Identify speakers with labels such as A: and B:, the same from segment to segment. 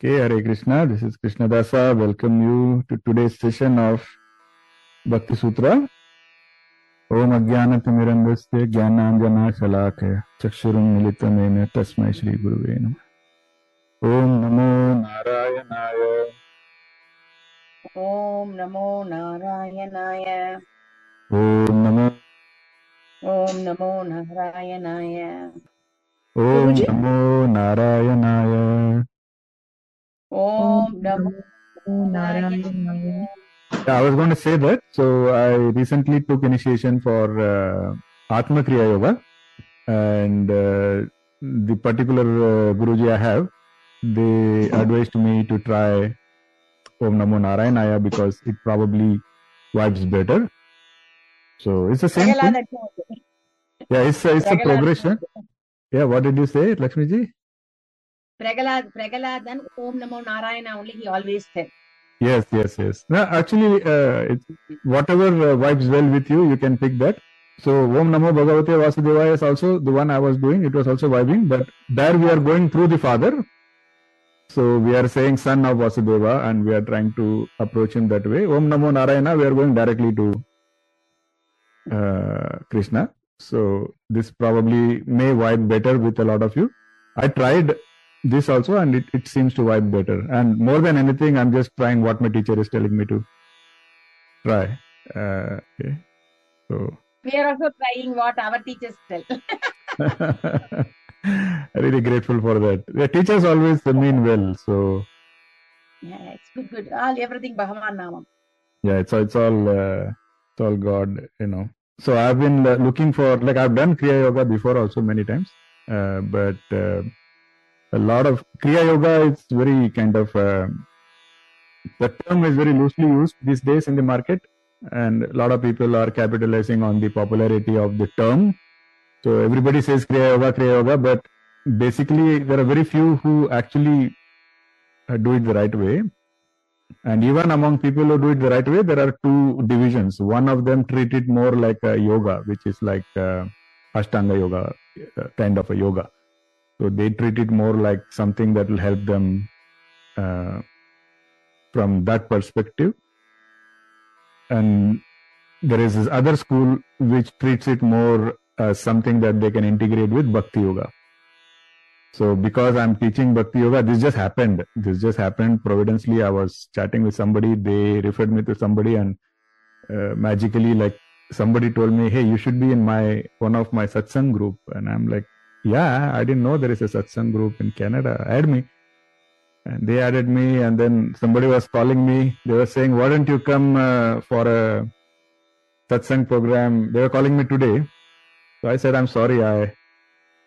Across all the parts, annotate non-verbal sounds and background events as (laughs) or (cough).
A: Okay, Hare Krishna. This is Krishna Dasa. Welcome you to today's session of Bhakti Sutra. ओम अज्ञानतिमिरन्दस्य ज्ञानाञ्जनाशलाकय चक्षुरुन्मिलितमेन तस्मै श्रीगुरुवे नमः ॐ नमो नारायणाय
B: ॐ नमो नारायणाय
A: ॐ नमो
B: ॐ नमो नारायणाय गुरुजी।
A: नमो नारायणाय
B: Oh, Om Namo Narayana.
A: Yeah, I was going to say that. So I recently took initiation for uh, Atma Kriya Yoga, and uh, the particular uh, Guruji I have, they advised me to try Om Namo Narayanaya because it probably vibes better. So it's the same thing. Yeah, it's, it's a progression. Yeah, what did you say, Lakshmi ji?
B: Prahlad, Prahlad, Om Namo Narayana only he always said.
A: Yes, yes, yes. No, actually, uh, whatever uh, vibes well with you, you can pick that. So Om Namo Bhagavate Vasudevaya is also the one I was doing. It was also vibing, but there we are going through the Father. So we are saying Son of Vasudeva, and we are trying to approach him that way. Om Namo Narayana, we are going directly to uh, Krishna. So this probably may vibe better with a lot of you. I tried this also and it, it seems to vibe better. And more than anything i'm just trying what my teacher is telling me to try. Uh, okay. So.
B: We are also trying what our teachers tell. (laughs) (laughs)
A: Really grateful for that. The teachers always mean well so.
B: Yeah it's good good. All everything bhagavan namam
A: yeah it's, it's all uh, it's all god you know. So i've been uh, looking for like i've done kriya yoga before also many times uh, but uh, a lot of kriya yoga is very kind of uh, the term is very loosely used these days in the market and a lot of people are capitalizing on the popularity of the term. So everybody says kriya yoga kriya yoga but basically there are very few who actually uh, do it the right way. And even among people who do it the right way there are two divisions. One of them treat it more like a yoga which is like uh, ashtanga yoga uh, kind of a yoga so they treat it more like something that will help them uh, from that perspective. And there is this other school which treats it more as something that they can integrate with Bhakti Yoga. So because I'm teaching Bhakti Yoga, this just happened. This just happened providentially. I was chatting with somebody. They referred me to somebody and uh, magically like somebody told me, Hey, you should be in my, one of my satsang group. And I'm like, yeah, I didn't know there is a satsang group in Canada. Add me. And they added me, and then somebody was calling me. They were saying, Why don't you come uh, for a satsang program? They were calling me today. So I said, I'm sorry, I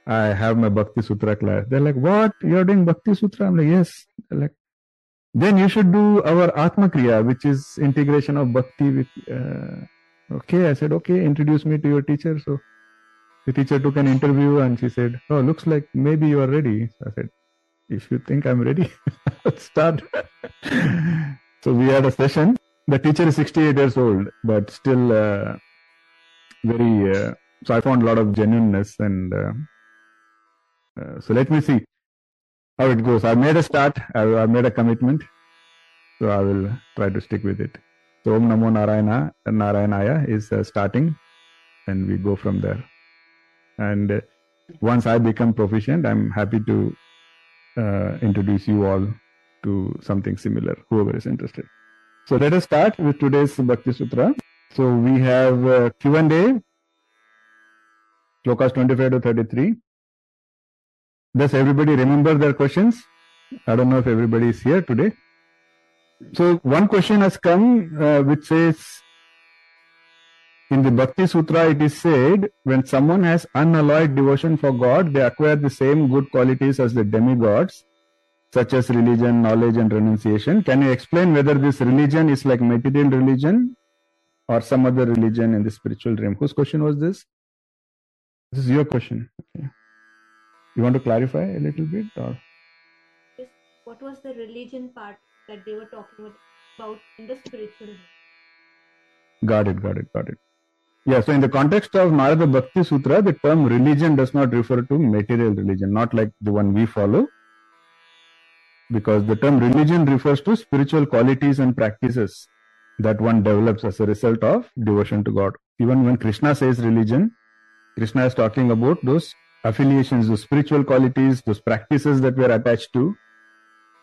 A: I have my Bhakti Sutra class. They're like, What? You're doing Bhakti Sutra? I'm like, Yes. They're like, then you should do our Atma Kriya, which is integration of Bhakti with. Uh, okay, I said, Okay, introduce me to your teacher. So the teacher took an interview and she said, Oh, looks like maybe you are ready. I said, If you think I'm ready, (laughs) start. (laughs) so we had a session. The teacher is 68 years old, but still uh, very. Uh, so I found a lot of genuineness. And uh, uh, so let me see how it goes. I made a start, I, I made a commitment. So I will try to stick with it. So Om Namo Narayana, Narayanaya is uh, starting, and we go from there and uh, once i become proficient i'm happy to uh, introduce you all to something similar whoever is interested. So let us start with today's bhakti sutra. So we have uh, q&a slokas 25 to 33 does everybody remember their questions? I don't know if everybody is here today. So one question has come uh, which says in the Bhakti Sutra, it is said when someone has unalloyed devotion for God, they acquire the same good qualities as the demigods, such as religion, knowledge, and renunciation. Can you explain whether this religion is like material religion or some other religion in the spiritual realm? Whose question was this? This is your question. Okay. You want to clarify a little bit, or
C: what was the religion part that they were talking about in the spiritual realm?
A: got it, got it, got it. Yeah, so in the context of Narada Bhakti Sutra, the term religion does not refer to material religion, not like the one we follow. because the term religion refers to spiritual qualities and practices that one develops as a result of devotion to God. Even when Krishna says religion, Krishna is talking about those affiliations, those spiritual qualities, those practices that we are attached to.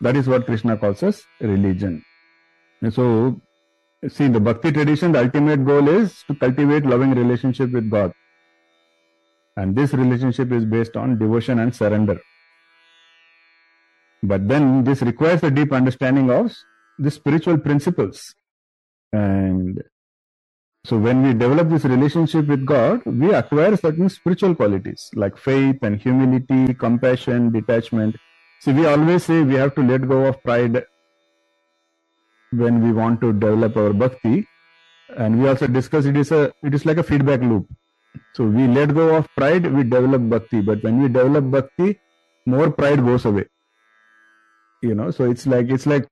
A: That is what Krishna calls us religion. And so, see, in the bhakti tradition, the ultimate goal is to cultivate loving relationship with God. And this relationship is based on devotion and surrender. But then this requires a deep understanding of the spiritual principles. And so when we develop this relationship with God, we acquire certain spiritual qualities like faith and humility, compassion, detachment. See, we always say we have to let go of pride when we want to develop our bhakti. And we also discuss it is a it is like a feedback loop. So we let go of pride, we develop bhakti. But when we develop bhakti, more pride goes away. You know, so it's like it's like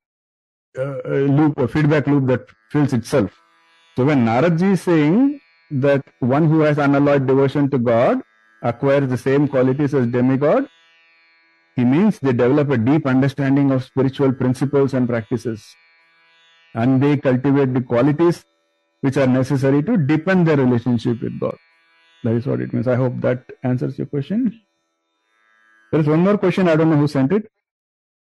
A: a loop, a feedback loop that fills itself. So when Naradji is saying that one who has unalloyed devotion to God acquires the same qualities as demigod, he means they develop a deep understanding of spiritual principles and practices. And they cultivate the qualities which are necessary to deepen their relationship with God. That is what it means. I hope that answers your question. There is one more question. I don't know who sent it.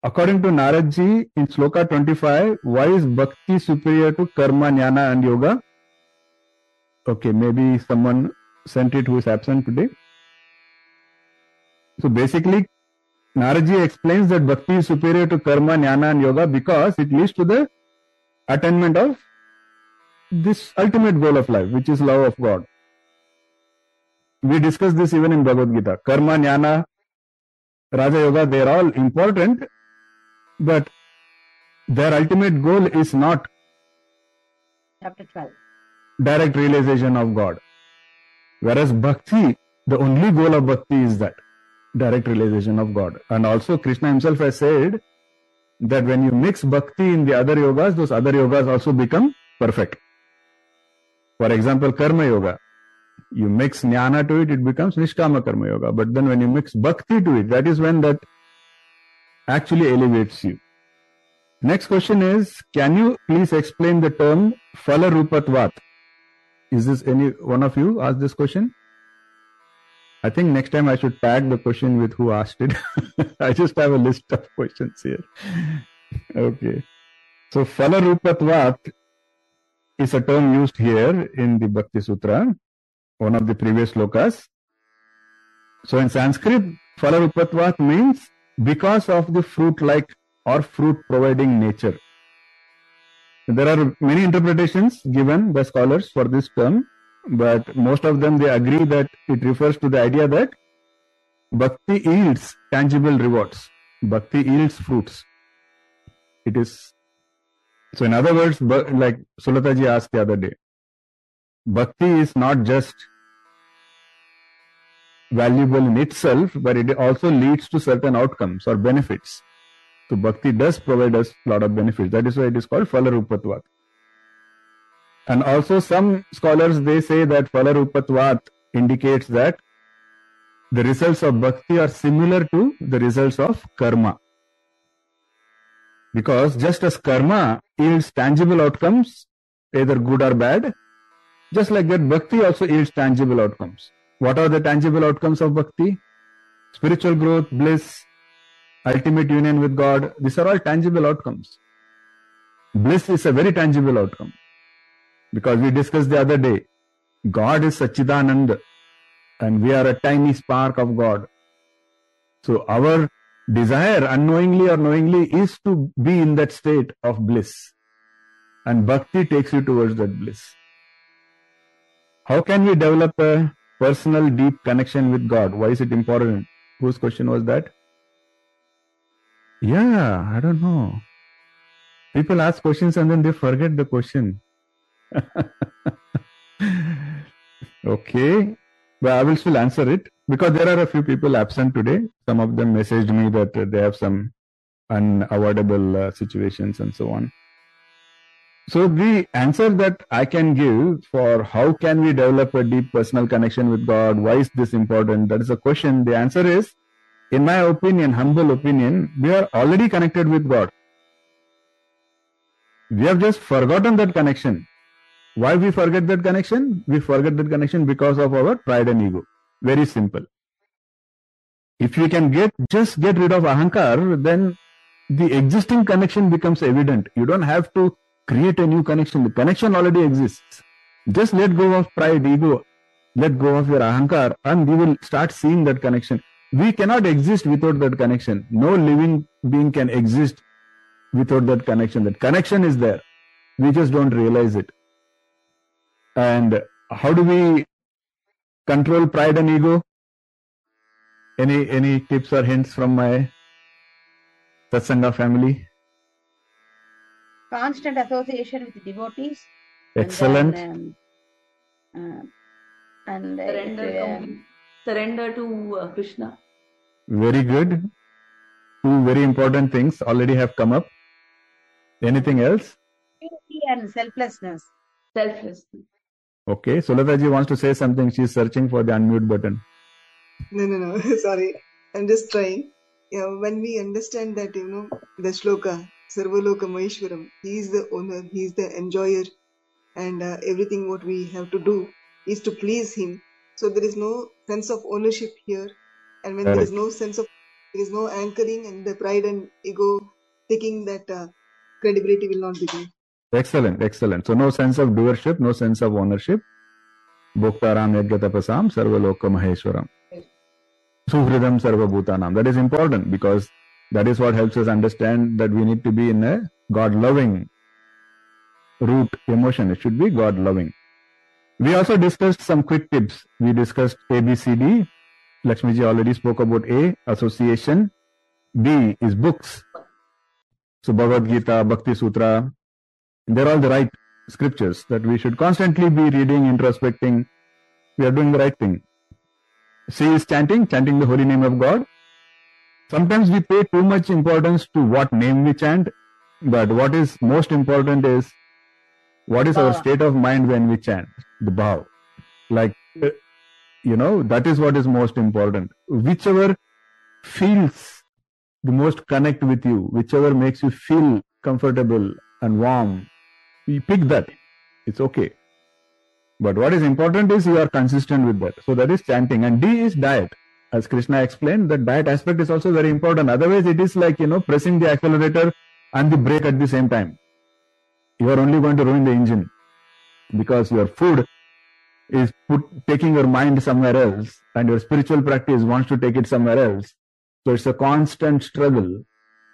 A: According to Naradji in Sloka 25, why is bhakti superior to karma, jnana, and yoga? Okay, maybe someone sent it who is absent today. So basically, Naradji explains that bhakti is superior to karma, jnana, and yoga because it leads to the attainment of this ultimate goal of life, which is love of God. We discussed this even in Bhagavad Gita. Karma, jnana, Raja Yoga, they are all important, but their ultimate goal is not
B: Chapter 12.
A: direct realization of God. Whereas bhakti, the only goal of bhakti is that direct realization of God. And also Krishna himself has said that when you mix bhakti in the other yogas, those other yogas also become perfect. For example, karma yoga. You mix jnana to it, it becomes nishkama karma yoga. But then when you mix bhakti to it, that is when that actually elevates you. Next question is, can you please explain the term phala rupatvat? Is this any one of you asked this question? I think next time I should tag the question with who asked it. (laughs) I just have a list of questions here. Okay. So phala rupatvat is a term used here in the Bhakti Sutra, one of the previous lokas. So in Sanskrit, phala rupatvat means because of the fruit like or fruit providing nature. There are many interpretations given by scholars for this term, but most of them they agree that it refers to the idea that bhakti yields tangible rewards. Bhakti yields fruits. It is so. In other words, like Sulataji asked the other day, bhakti is not just valuable in itself, but it also leads to certain outcomes or benefits. So bhakti does provide us a lot of benefits. That is why it is called Phalarupatvat. And also some scholars they say that Phalarupatvat indicates that the results of bhakti are similar to the results of karma. Because just as karma yields tangible outcomes, either good or bad, just like that bhakti also yields tangible outcomes. What are the tangible outcomes of bhakti? Spiritual growth, bliss, ultimate union with God. These are all tangible outcomes. Bliss is a very tangible outcome. Because we discussed the other day, God is Sachidanand and we are a tiny spark of God. So our desire, unknowingly or knowingly, is to be in that state of bliss. And bhakti takes you towards that bliss. How can we develop a personal deep connection with God? Why is it important? Whose question was that? Yeah, I don't know. People ask questions and then they forget the question. (laughs) okay, but I will still answer it because there are a few people absent today. Some of them messaged me that they have some unavoidable uh, situations and so on. So the answer that I can give for how can we develop a deep personal connection with God, why is this important? That is a question. The answer is in my opinion, humble opinion, we are already connected with God. We have just forgotten that connection. Why we forget that connection? We forget that connection because of our pride and ego. Very simple. If we can get just get rid of ahankar, then the existing connection becomes evident. You don't have to create a new connection. The connection already exists. Just let go of pride, ego, let go of your ahankar, and we will start seeing that connection. We cannot exist without that connection. No living being can exist without that connection. That connection is there. We just don't realize it. And how do we control pride and ego? Any any tips or hints from my Satsanga family?
B: Constant association with devotees.
A: Excellent.
B: And, then, um, uh, and uh,
D: Surrender,
B: it, uh,
D: complete- surrender to uh, Krishna.
A: Very good. Two very important things already have come up. Anything else?
B: purity and selflessness.
D: Selflessness.
A: Okay. Sulataji wants to say something. She's searching for the unmute button.
E: No, no, no. (laughs) Sorry. I'm just trying. Yeah, when we understand that, you know, the shloka, Sarvaloka Maheshwaram, he is the owner, he is the enjoyer, and uh, everything what we have to do is to please him. So there is no sense of ownership here. And when there is no sense of, there is no ahankar and the pride and ego taking that uh, credibility will not be there.
A: Excellent. Excellent. So no sense of doership, no sense of ownership. Bhoktaram Yajnatapasam Sarvaloka Maheshwaram. Suhridam Sarvabhutanam. That is important because that is what helps us understand that we need to be in a God loving root emotion. It should be God loving. We also discussed some quick tips. We discussed ABCD. Lakshmiji already spoke about A, association. B is books. So Bhagavad Gita, Bhakti Sutra, they're all the right scriptures that we should constantly be reading, introspecting. We are doing the right thing. C is chanting, chanting the holy name of God. Sometimes we pay too much importance to what name we chant, but what is most important is what is our state of mind when we chant the bhav. Like, uh, you know, that is what is most important. Whichever feels the most connect with you, whichever makes you feel comfortable and warm, you pick that. It's okay. But what is important is you are consistent with that. So that is chanting. And D is diet. As Krishna explained, the diet aspect is also very important. Otherwise, it is like, you know, pressing the accelerator and the brake at the same time. You are only going to ruin the engine because your food is put, taking your mind somewhere else and your spiritual practice wants to take it somewhere else. So it's a constant struggle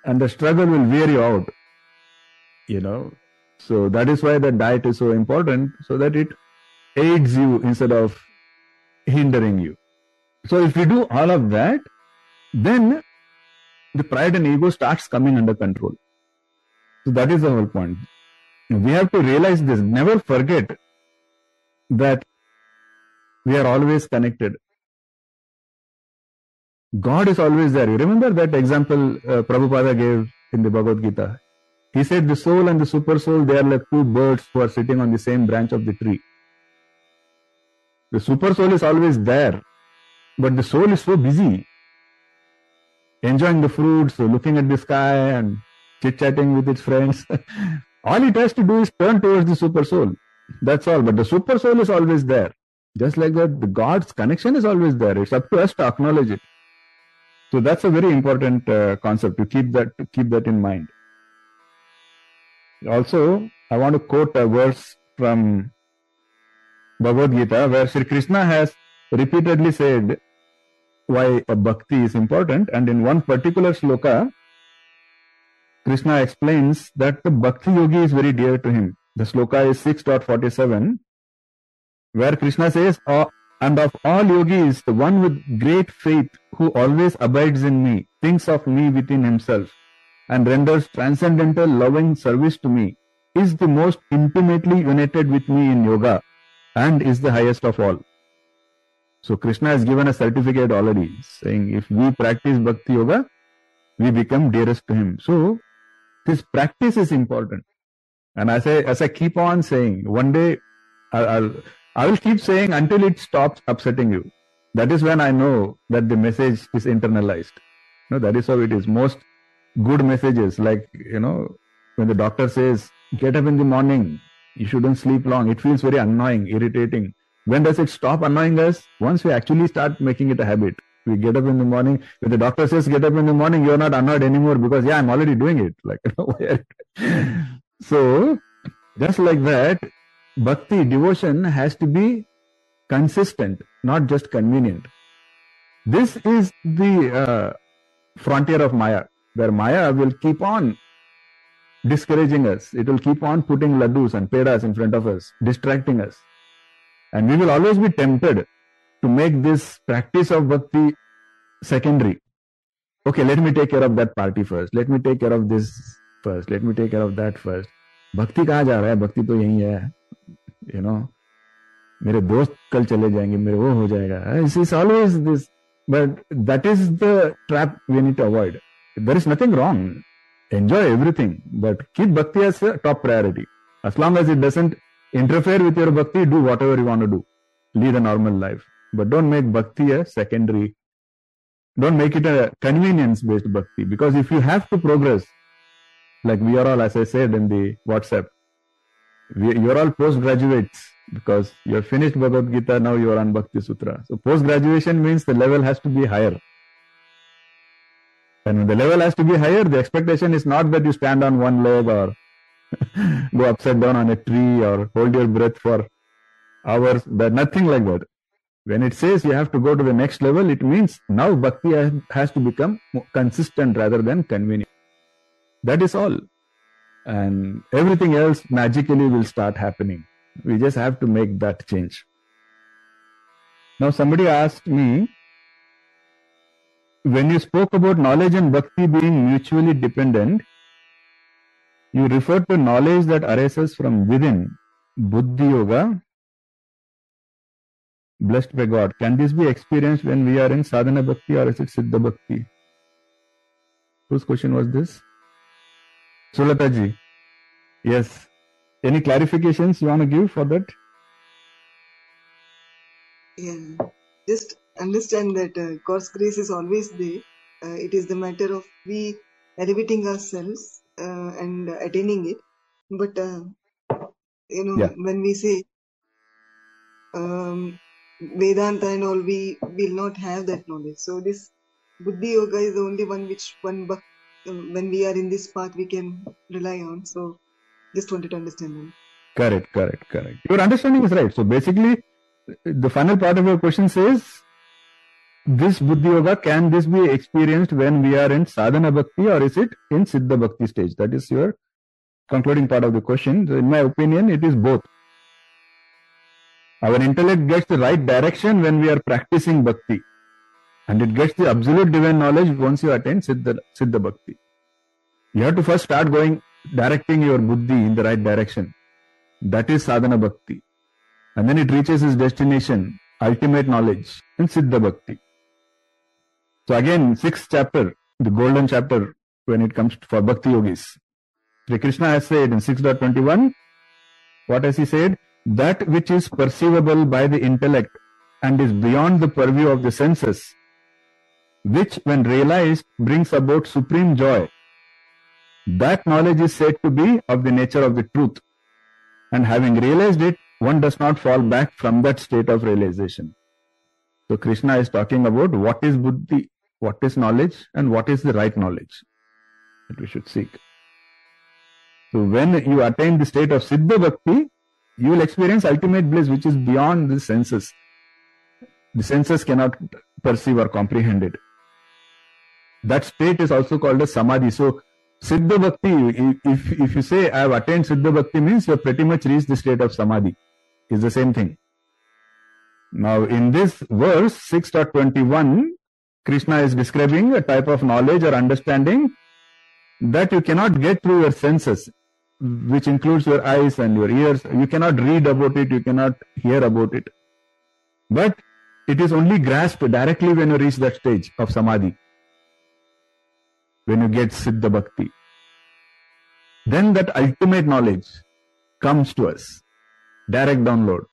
A: and the struggle will wear you out. You know, so that is why the diet is so important so that it aids you instead of hindering you. So if you do all of that, then the pride and ego starts coming under control. So that is the whole point. We have to realize this. Never forget that we are always connected. God is always there. You remember that example uh, Prabhupada gave in the Bhagavad Gita? He said the soul and the super soul, they are like two birds who are sitting on the same branch of the tree. The super soul is always there, but the soul is so busy enjoying the fruits, looking at the sky and chit chatting with its friends. (laughs) all it has to do is turn towards the super soul. That's all. But the super soul is always there. Just like that, the God's connection is always there. It's up to us to acknowledge it. So that's a very important uh, concept to keep that to keep that in mind. Also, I want to quote a verse from Bhagavad Gita where Sri Krishna has repeatedly said why bhakti is important, and in one particular sloka, Krishna explains that the bhakti yogi is very dear to him. The sloka is 6.47, where Krishna says, "Uh, And of all yogis, the one with great faith who always abides in me, thinks of me within himself, and renders transcendental loving service to me, is the most intimately united with me in yoga, and is the highest of all. So Krishna has given a certificate already, saying if we practice bhakti yoga, we become dearest to him. So this practice is important. And as I as I keep on saying, one day I'll, I'll I will keep saying until it stops upsetting you. That is when I know that the message is internalized. No, that is how it is. Most good messages, like you know, when the doctor says, "Get up in the morning," you shouldn't sleep long. It feels very annoying, irritating. When does it stop annoying us? Once we actually start making it a habit. We get up in the morning. When the doctor says get up in the morning, you're not annoyed anymore because yeah, I'm already doing it. Like (laughs) you know, (laughs) so, just like that, bhakti devotion has to be consistent, not just convenient. This is the uh, frontier of Maya, where Maya will keep on discouraging us. It will keep on putting laddus and pedas in front of us, distracting us. And we will always be tempted to make this practice of bhakti secondary. Okay, let me take care of that party first. Let me take care of this first. Let me take care of that first. भक्ति कहाँ जा रहा है भक्ति तो यही है you know मेरे दोस्त कल चले जाएंगे मेरे वो हो जाएगा इस always this but that is the trap we need to avoid there is nothing wrong. Enjoy everything, but keep bhakti as a top priority. As long as it doesn't interfere with your bhakti, do whatever you want to do. Lead a normal life. But don't make bhakti a secondary. Don't make it a convenience based bhakti. Because if you have to progress, like we are all, as I said in the WhatsApp, we, you're all postgraduates because you have finished Bhagavad Gita, now you're on Bhakti Sutra. So post graduation means the level has to be higher. And when the level has to be higher, the expectation is not that you stand on one leg or (laughs) go upside down on a tree or hold your breath for hours. But nothing like that. When it says you have to go to the next level, it means now bhakti has to become consistent rather than convenient. That is all. And everything else magically will start happening. We just have to make that change. Now, somebody asked me, when you spoke about knowledge and bhakti being mutually dependent, you referred to knowledge that arises from within, buddhi yoga, blessed by God. Can this be experienced when we are in sadhana bhakti or is it siddha bhakti? Whose question was this? Sulata ji. Yes. Any clarifications you want to give for that?
E: Yeah. Just understand that uh, God's grace is always there. Uh, it is the matter of we elevating ourselves uh, and attaining it. But uh, you know,
A: Yeah.
E: when we say um, Vedanta and all, we will not have that knowledge. So this Buddhi Yoga is the only one which one um, when we are in this path we can rely on. So just wanted to understand that.
A: Correct, correct, correct. Your understanding is right. So basically, the final part of your question says, this Buddhi Yoga, can this be experienced when we are in sadhana bhakti or is it in siddha bhakti stage? That is your concluding part of the question. So in my opinion, it is both. Our intellect gets the right direction when we are practicing bhakti. And it gets the absolute divine knowledge once you attain siddha, siddha bhakti. You have to first start going, directing your buddhi in the right direction. That is sadhana bhakti. And then it reaches its destination, ultimate knowledge, in Siddha Bhakti. So again, sixth chapter, the golden chapter when it comes to, for Bhakti Yogis. Sri Krishna has said in 6.21, what has he said? That which is perceivable by the intellect and is beyond the purview of the senses, which when realized brings about supreme joy. That knowledge is said to be of the nature of the truth and having realized it, one does not fall back from that state of realization. So Krishna is talking about what is buddhi, what is knowledge, and what is the right knowledge that we should seek. So when you attain the state of Siddha Bhakti, you will experience ultimate bliss which is beyond the senses. The senses cannot perceive or comprehend it. That state is also called as Samadhi. So Siddha Bhakti, if, if you say I have attained Siddha Bhakti means you have pretty much reached the state of Samadhi. Is the same thing. Now in this verse 6.21, Krishna is describing a type of knowledge or understanding that you cannot get through your senses, which includes your eyes and your ears. You cannot read about it, you cannot hear about it. But it is only grasped directly when you reach that stage of Samadhi when you get Siddha Bhakti. Then that ultimate knowledge comes to us. Direct download.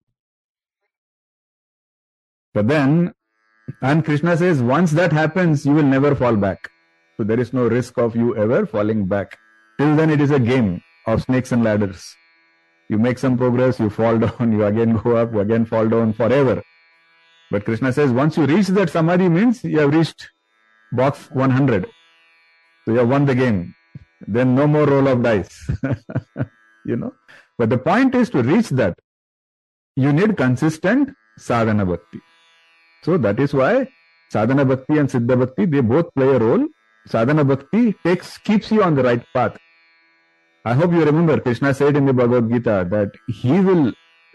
A: But then, and Krishna says, once that happens, you will never fall back. So there is no risk of you ever falling back. Till then, it is a game of snakes and ladders. You make some progress, you fall (laughs) down, you again go up, you again fall down forever. But Krishna says once you reach that samadhi means you have reached box 100. So you have won the game. Then no more roll of dice. (laughs) you know. But the point is to reach that. You need consistent sadhana bhakti. So that is why sadhana bhakti and siddha bhakti, they both play a role. Sadhana bhakti takes, keeps you on the right path. I hope you remember Krishna said in the Bhagavad Gita that he will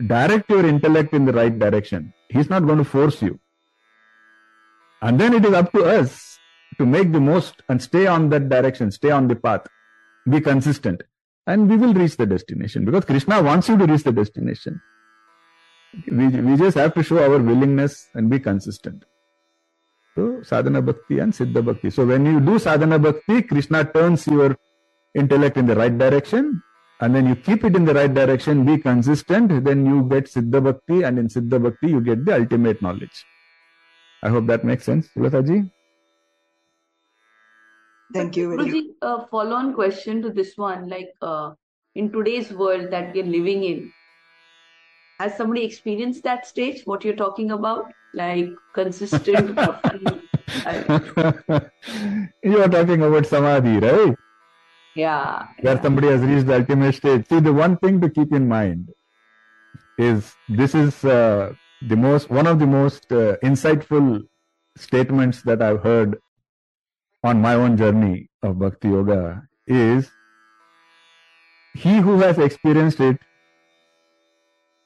A: direct your intellect in the right direction. He's not going to force you. And then it is up to us to make the most and stay on that direction, stay on the path, be consistent, and we will reach the destination because Krishna wants you to reach the destination. We, we just have to show our willingness and be consistent. So, sadhana bhakti and siddha bhakti. So, when you do sadhana bhakti, Krishna turns your intellect in the right direction and then you keep it in the right direction, be consistent, then you get Siddha Bhakti, and in Siddha Bhakti, you get the ultimate knowledge. I hope that makes sense, Sulataji.
E: Thank you very much.
D: Guruji, a follow-on question to this one, like uh, in today's world that we're living in, has somebody experienced that stage? What you're talking about, like consistent? (laughs) (laughs)
A: you are talking about samadhi, right?
D: yeah.
A: Where
D: yeah.
A: somebody has reached the ultimate stage. See, the one thing to keep in mind is this is uh, the most one of the most uh, insightful statements that I've heard on my own journey of bhakti yoga is he who has experienced it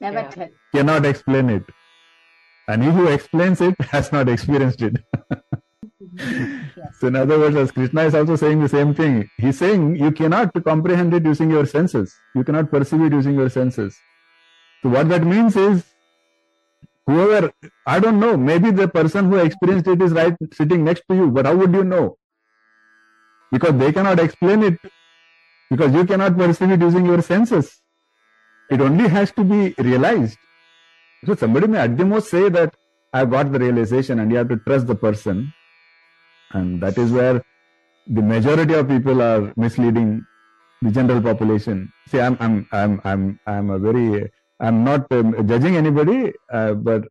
B: Never
D: Yeah.
B: tell.
A: cannot explain it. And he who explains it (laughs) has not experienced it. (laughs)
B: Yes.
A: so in other words as krishna is also saying the same thing. He's saying you cannot comprehend it using your senses. You cannot perceive it using your senses. So what that means is whoever i don't know maybe the person who experienced it is right sitting next to you but how would you know? Because they cannot explain it because you cannot perceive it using your senses it only has to be realized. So somebody may at the most say that I've got the realization and you have to trust the person. And that is where the majority of people are misleading the general population. See i'm i'm i'm i'm i'm a very i'm not um, judging anybody uh, but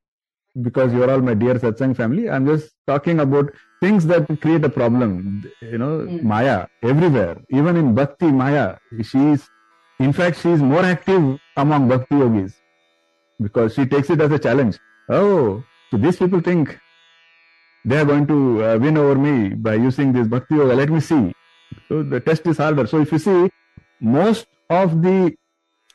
A: because you are all my dear satsang family i'm just talking about things that create a problem you know
D: Mm.
A: maya everywhere. Even in bhakti maya she is in fact she is more active among bhakti yogis because she takes it as a challenge. Oh so these people think they are going to uh, win over me by using this bhakti yoga. Let me see. So the test is harder so if you see most of the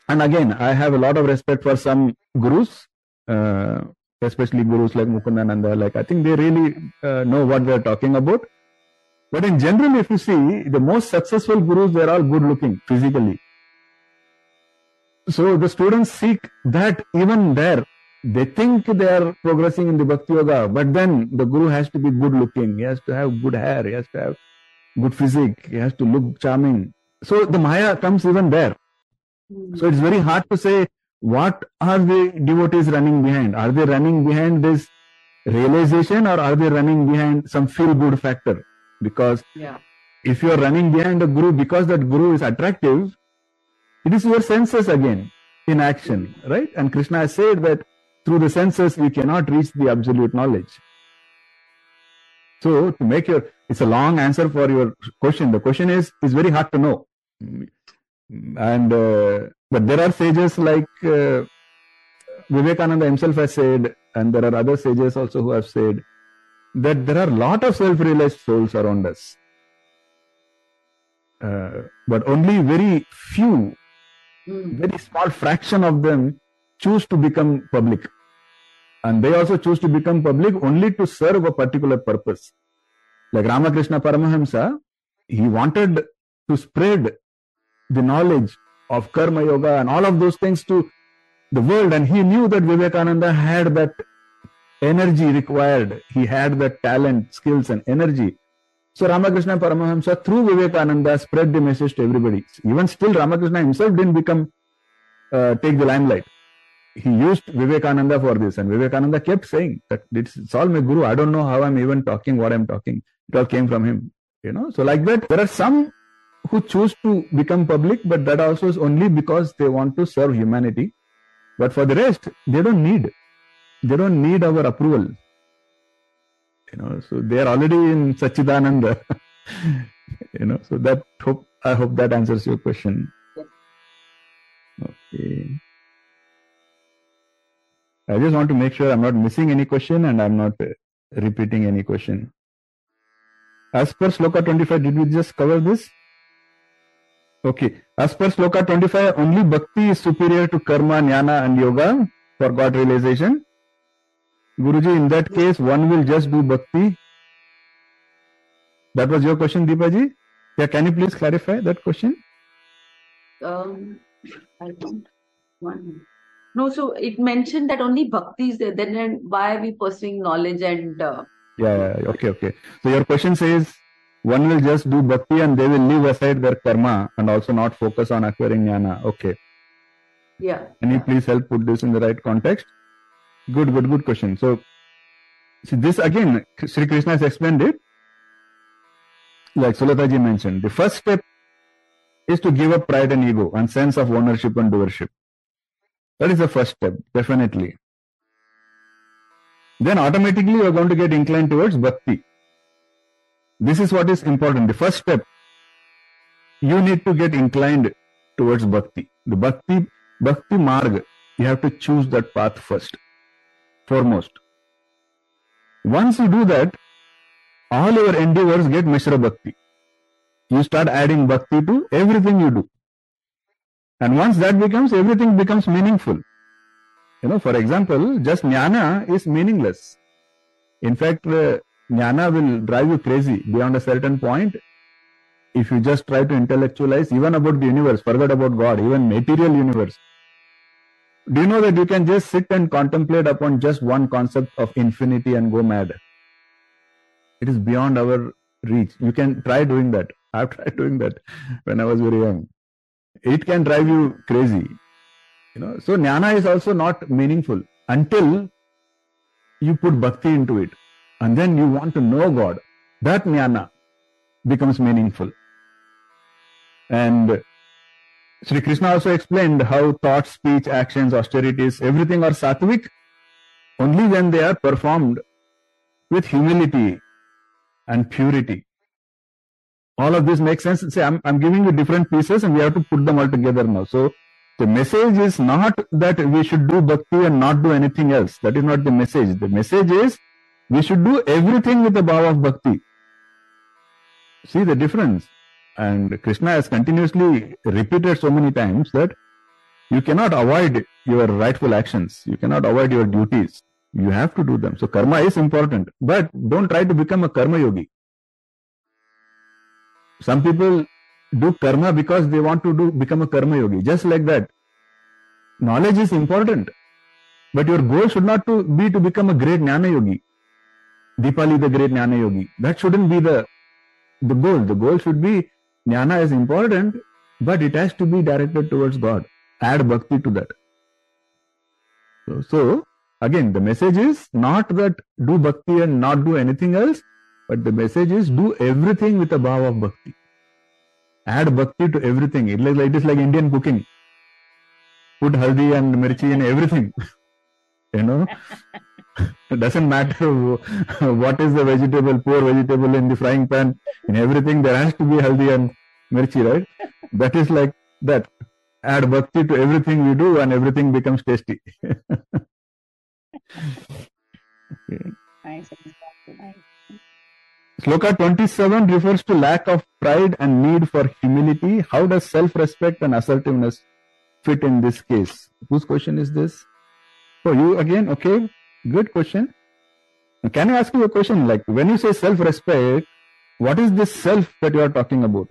A: and again i have a lot of respect for some gurus uh, especially gurus like mukundananda like i think they really uh, know what they're talking about. But in general if you see the most successful gurus they're all good looking physically so the students seek that even there. They think they are progressing in the bhakti yoga but then the guru has to be good looking. He has to have good hair. He has to have good physique. He has to look charming. So the maya comes even there. So it's very hard to say what are the devotees running behind. Are they running behind this realization or are they running behind some feel good factor? Because
D: Yeah.
A: if you are running behind a guru because that guru is attractive it is your senses again in action right? And krishna has said that through the senses we cannot reach the absolute knowledge. So to make your it's a long answer for your question. The question is is very hard to know. And uh, but there are sages like uh, vivekananda himself has said and there are other sages also who have said that there are a lot of self-realized souls around us. Uh, but only very few.
D: Hmm.
A: very small fraction of them choose to become public. And they also choose to become public only to serve a particular purpose. Like ramakrishna paramahamsa he wanted to spread the knowledge of karma yoga and all of those things to the world. And he knew that vivekananda had that energy required. He had that talent skills and energy so Ramakrishna Paramahamsa through Vivekananda spread the message to everybody. Even still Ramakrishna himself didn't become uh, take the limelight. He used Vivekananda for this and Vivekananda kept saying that it's, it's all my guru. I don't know how I'm even talking what I'm talking. It all came from him. You know, so like that, there are some who choose to become public, but that also is only because they want to serve humanity. But for the rest, they don't need. They don't need our approval. You know, so they are already in Sachidananda. (laughs) you know, so that hope I hope that answers your question. Okay. I just want to make sure I'm not missing any question and I'm not uh, repeating any question. As per Sloka 25, did we just cover this? Okay. As per Sloka 25, only bhakti is superior to karma, jnana, and yoga for God realization. Guruji, in that case, one will just do bhakti. That was your question, Deepaji? Yeah, can you please clarify that question?
D: Um, I don't. One. No, so it mentioned that only bhakti is there. Then why are we pursuing knowledge and uh,
A: Yeah, yeah, yeah. okay, okay. So your question says one will just do bhakti and they will leave aside their karma and also not focus on acquiring jnana. Okay.
D: yeah.
A: Can you please help put this in the right context? Good, good, good question. So, see this again, Sri Krishna has explained it. Like Sulataji mentioned, the first step is to give up pride and ego and sense of ownership and doership. That is the first step, definitely. Then automatically you are going to get inclined towards bhakti. This is what is important. The first step, you need to get inclined towards bhakti. The bhakti, bhakti marg, you have to choose that path first, foremost. Once you do that, all your endeavors get Mishra Bhakti. You start adding bhakti to everything you do. And once that becomes, everything becomes meaningful. You know, for example, just jnana is meaningless. In fact, uh, jnana will drive you crazy beyond a certain point. If you just try to intellectualize even about the universe, forget about God, even material universe. Do you know that you can just sit and contemplate upon just one concept of infinity and go mad? It is beyond our reach. You can try doing that. (laughs) I've tried doing that when I was very young. It can drive you crazy. You know, so jnana is also not meaningful until you put bhakti into it. And then you want to know God. That jnana becomes meaningful. And Sri Krishna also explained how thought, speech, actions, austerities, everything are sattvic only when they are performed with humility and purity. All of this makes sense. Say, I'm, I'm giving you different pieces and we have to put them all together now. So, the message is not that we should do bhakti and not do anything else. That is not the message. The message is we should do everything with the bhava of bhakti. See the difference. And Krishna has continuously repeated so many times that you cannot avoid your rightful actions. You cannot avoid your duties. You have to do them. So karma is important. But don't try to become a karma yogi. Some people do karma because they want to do become a karma yogi. Just like that. Knowledge is important. But your goal should not to be to become a great jnana yogi. Dipali the great jnana yogi. That shouldn't be the the goal. The goal should be jnana is important, but it has to be directed towards God. Add bhakti to that. So, so again, the message is not that do bhakti and not do anything else, but the message is do everything with a bhava of bhakti. Add bhakti to everything. It, like, it is like Indian cooking. Put haldi and mirchi in everything. (laughs) you know, (laughs) it doesn't matter (laughs) what is the vegetable, poor vegetable in the frying pan. In everything, there has to be haldi and mirchi, right? That is like that. Add bhakti to everything we do, and everything becomes tasty. okay.
B: Nice. nice.
A: Sloka 27 refers to lack of pride and need for humility. How does self respect and assertiveness fit in this case? Whose question is this? For you again? Okay, good question. Can I ask you a question? Like, when you say self respect, what is this self that you are talking about?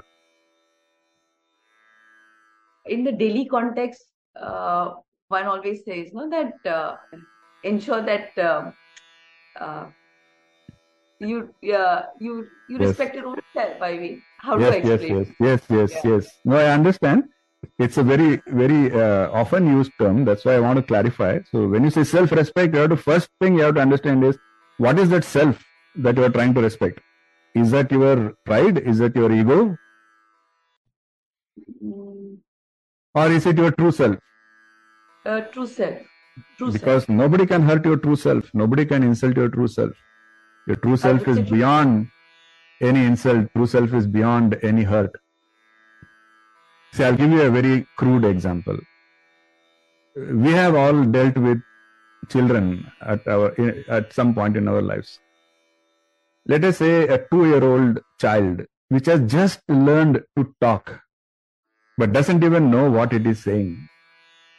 D: In the daily context, uh, one always says, no, that uh, ensure that um, uh, you uh, you you
A: Yes.
D: respect your own self. I mean, how
A: yes,
D: to
A: yes,
D: explain?
A: yes, yes, yes,
D: Yeah.
A: yes. No, I understand. It's a very, very uh, often used term. That's why I want to clarify. So, when you say self-respect, you have to first thing you have to understand is what is that self that you are trying to respect. Is that your pride? Is that your ego? Or is it your true self?
D: uh, true self. True self.
A: Because nobody can hurt your true self. Nobody can insult your true self. Your true self is beyond any insult. True self is beyond any hurt. See, I'll give you a very crude example. We have all dealt with children at our at some point in our lives. Let us say a two-year-old child which has just learned to talk, but doesn't even know what it is saying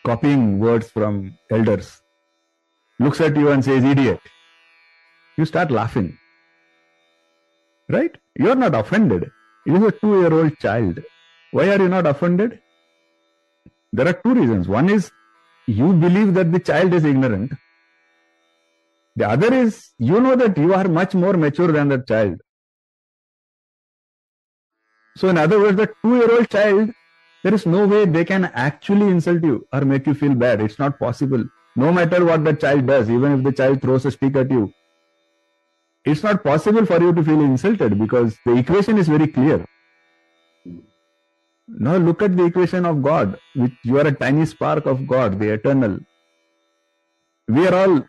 A: copying words from elders, looks at you and says, idiot. You start laughing. Right? You're not offended. It is a two year old child. Why are you not offended? There are two reasons. One is you believe that the child is ignorant. The other is you know that you are much more mature than that child. So, in other words, the two year old child there is no way they can actually insult you or make you feel bad. It's not possible. No matter what the child does, even if the child throws a stick at you, it's not possible for you to feel insulted because the equation is very clear. Now look at the equation of God, which you are a tiny spark of God, the eternal. We are all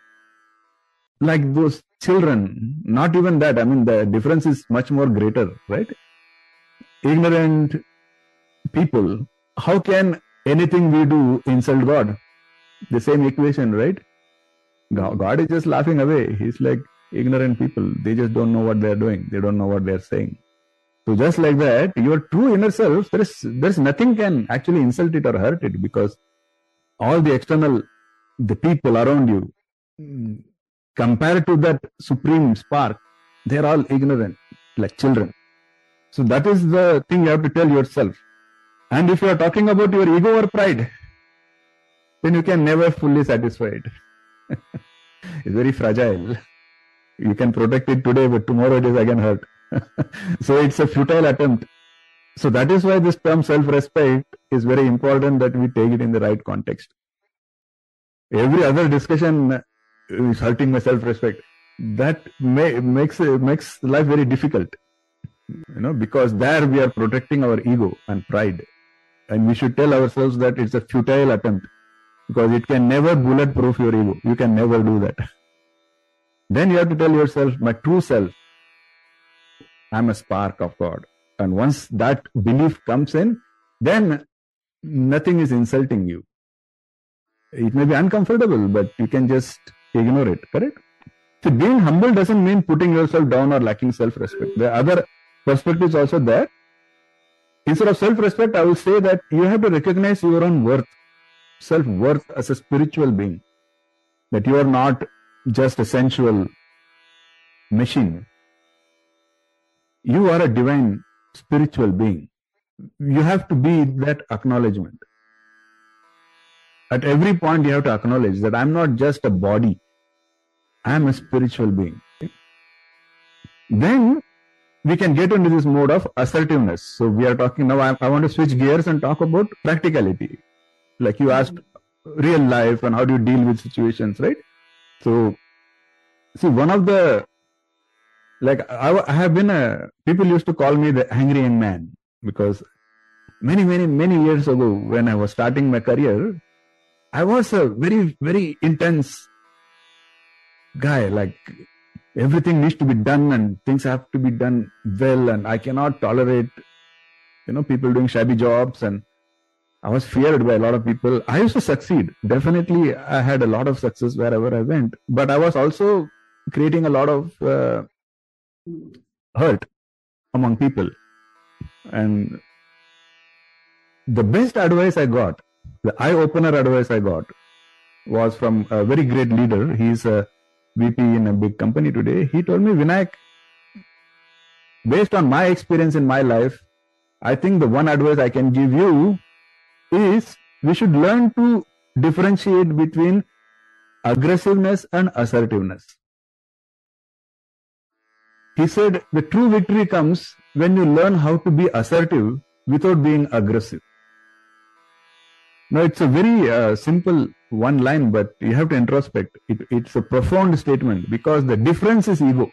A: like those children. Not even that. I mean, the difference is much more greater, right? Ignorant, people, how can anything we do insult God? The same equation, right? God is just laughing away. He's like ignorant people. They just don't know what they're doing. They don't know what they're saying. So just like that, your true inner self, there is there's nothing can actually insult it or hurt it because all the external, the people around you, hmm. compared to that supreme spark, they're all ignorant, like children. So that is the thing you have to tell yourself. And if you are talking about your ego or pride, then you can never fully satisfy it. (laughs) it's very fragile. You can protect it today, but tomorrow it is again hurt. (laughs) so it's a futile attempt. So that is why this term self-respect is very important that we take it in the right context. Every other discussion is hurting my self-respect. That may, makes makes life very difficult. You know, because there we are protecting our ego and pride and we should tell ourselves that it's a futile attempt because it can never bulletproof your ego. You can never do that. (laughs) Then you have to tell yourself, my true self, I'm a spark of God. And once that belief comes in, then nothing is insulting you. It may be uncomfortable, but you can just ignore it, correct? So being humble doesn't mean putting yourself down or lacking self-respect. There are other perspectives also there instead of self-respect, I will say that you have to recognize your own worth, self-worth as a spiritual being. That you are not just a sensual machine. You are a divine spiritual being. You have to be that acknowledgement. At every point, you have to acknowledge that I'm not just a body. I'm a spiritual being. Then we can get into this mode of assertiveness. So we are talking now. I, I, want to switch gears and talk about practicality. Like you asked, real life and how do you deal with situations, right? So, see, one of the like I, I have been a people used to call me the angry young man because many, many, many years ago when I was starting my career, I was a very, very intense guy. Like everything needs to be done and things have to be done well and i cannot tolerate you know people doing shabby jobs and i was feared by a lot of people. I used to succeed. Definitely i had a lot of success wherever i went. But i was also creating a lot of uh, hurt among people. And the best advice i got the eye opener advice i got was from a very great leader. He's a VP in a big company today, he told me, Vinayak, based on my experience in my life, I think the one advice I can give you is we should learn to differentiate between aggressiveness and assertiveness. He said the true victory comes when you learn how to be assertive without being aggressive. Now, it's a very uh, simple one line, but you have to introspect. It, it's a profound statement because the difference is ego.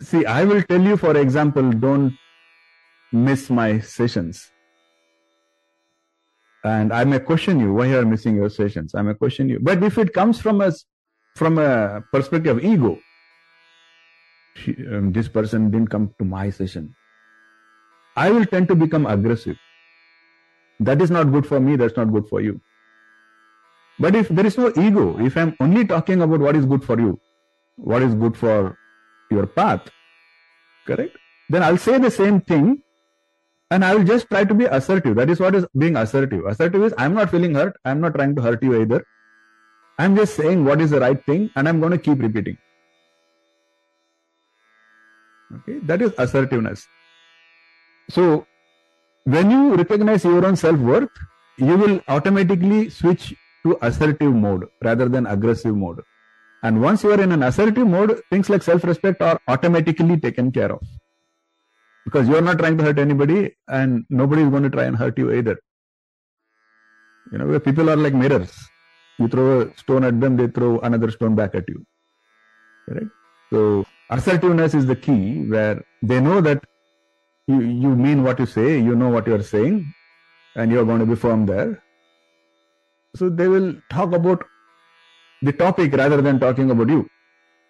A: see, I will tell you, for example, don't miss my sessions. And I may question you why you are missing your sessions. I may question you. But if it comes from a from a perspective of ego, she, um, this person didn't come to my session. I will tend to become aggressive. That is not good for me. That's not good for you. But if there is no ego, if I'm only talking about what is good for you, what is good for your path, correct? Then I'll say the same thing and I will just try to be assertive. That is what is being assertive. Assertive is I'm not feeling hurt. I'm not trying to hurt you either. I'm just saying what is the right thing and I'm going to keep repeating. Okay, that is assertiveness. So, when you recognize your own self worth, you will automatically switch to assertive mode rather than aggressive mode. And once you are in an assertive mode, things like self respect are automatically taken care of. Because you are not trying to hurt anybody and nobody is going to try and hurt you either. You know, people are like mirrors. You throw a stone at them, they throw another stone back at you. Correct? So, assertiveness is the key where they know that you, you mean what you say, you know what you are saying, and you are going to be firm there. So they will talk about the topic rather than talking about you.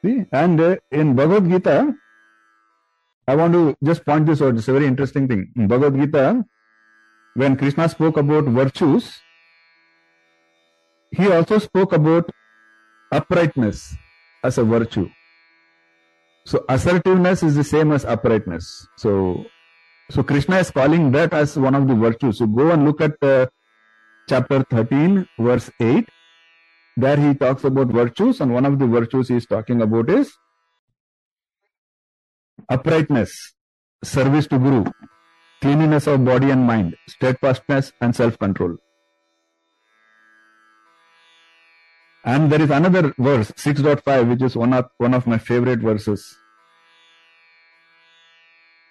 A: See, and uh, in Bhagavad Gita, I want to just point this out. It's a very interesting thing. In Bhagavad Gita, when Krishna spoke about virtues, he also spoke about uprightness as a virtue. So assertiveness is the same as uprightness. So, so Krishna is calling that as one of the virtues. So go and look at uh, chapter 13, verse 8. There he talks about virtues, and one of the virtues he is talking about is uprightness, service to Guru, cleanliness of body and mind, steadfastness, and self control. And there is another verse, 6.5, which is one of, one of my favorite verses.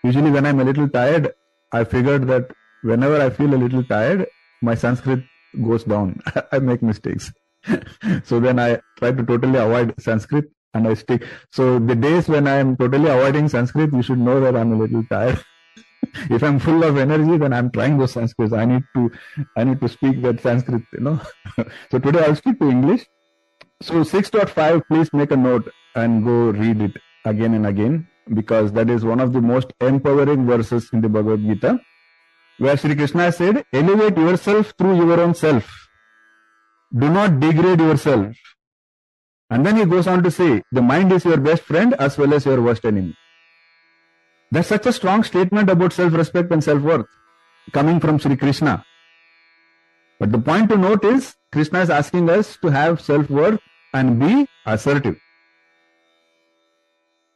A: Usually, when I'm a little tired, I figured that whenever I feel a little tired, my Sanskrit goes down. (laughs) I make mistakes. (laughs) so then I try to totally avoid Sanskrit and I stick. So the days when I am totally avoiding Sanskrit, you should know that I'm a little tired. (laughs) if I'm full of energy, then I'm trying those Sanskrit. I need to, I need to speak that Sanskrit, you know. so today I'll speak to English. So 6.5, please make a note and go read it again and again because that is one of the most empowering verses in the Bhagavad Gita where Sri Krishna said, elevate yourself through your own self. Do not degrade yourself. And then he goes on to say, the mind is your best friend as well as your worst enemy. That's such a strong statement about self-respect and self-worth coming from Sri Krishna. But the point to note is, Krishna is asking us to have self-worth and be assertive.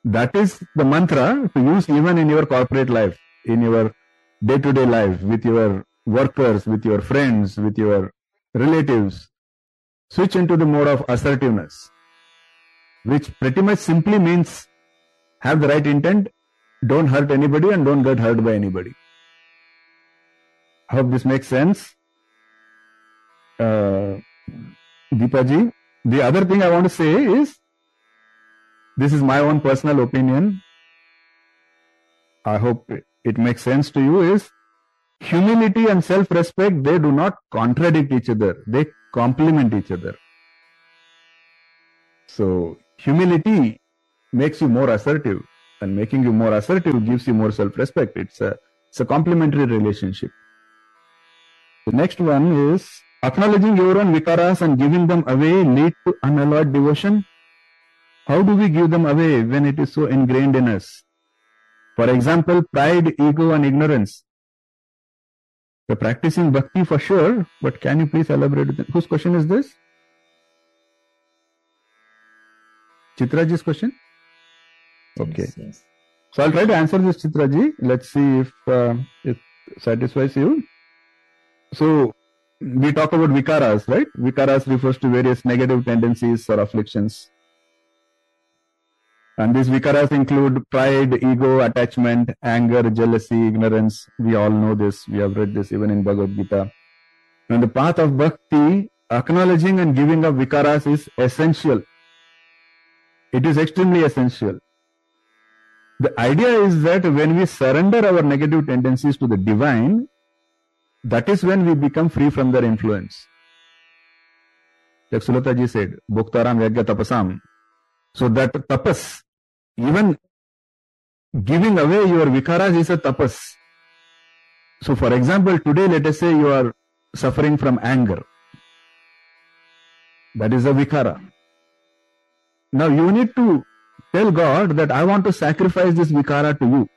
A: That is the mantra to use even in your corporate life, in your day to day life, with your workers, with your friends, with your relatives. Switch into the mode of assertiveness, which pretty much simply means have the right intent, don't hurt anybody, and don't get hurt by anybody. Hope this makes sense. Uh, Deepaji, the other thing I want to say is this is my own personal opinion. I hope it makes sense to you is humility and self-respect, they do not contradict each other. They complement each other. So humility makes you more assertive and making you more assertive gives you more self-respect. It's a, it's a complementary relationship. The next one is acknowledging your own vikaras and giving them away lead to unalloyed devotion. How do we give them away when it is so ingrained in us? For example, pride, ego, and ignorance. We're practicing bhakti for sure, but can you please elaborate? Whose question is this? Chitraji's question? Okay.
F: Yes, yes.
A: So I'll try to answer this, Chitraji. Let's see if uh, it satisfies you. So we talk about vikaras, right? Vikaras refers to various negative tendencies or afflictions. And these vikaras include pride, ego, attachment, anger, jealousy, ignorance. We all know this. We have read this even in Bhagavad Gita. On the path of bhakti, acknowledging and giving up vikaras is essential. It is extremely essential. The idea is that when we surrender our negative tendencies to the divine, that is when we become free from their influence. Like Sulata ji said, Bhoktaram Yagya Tapasam. So that tapas, even giving away your vikaras is a tapas. So for example, today let us say you are suffering from anger. That is a vikara. Now you need to tell God that I want to sacrifice this vikara to you.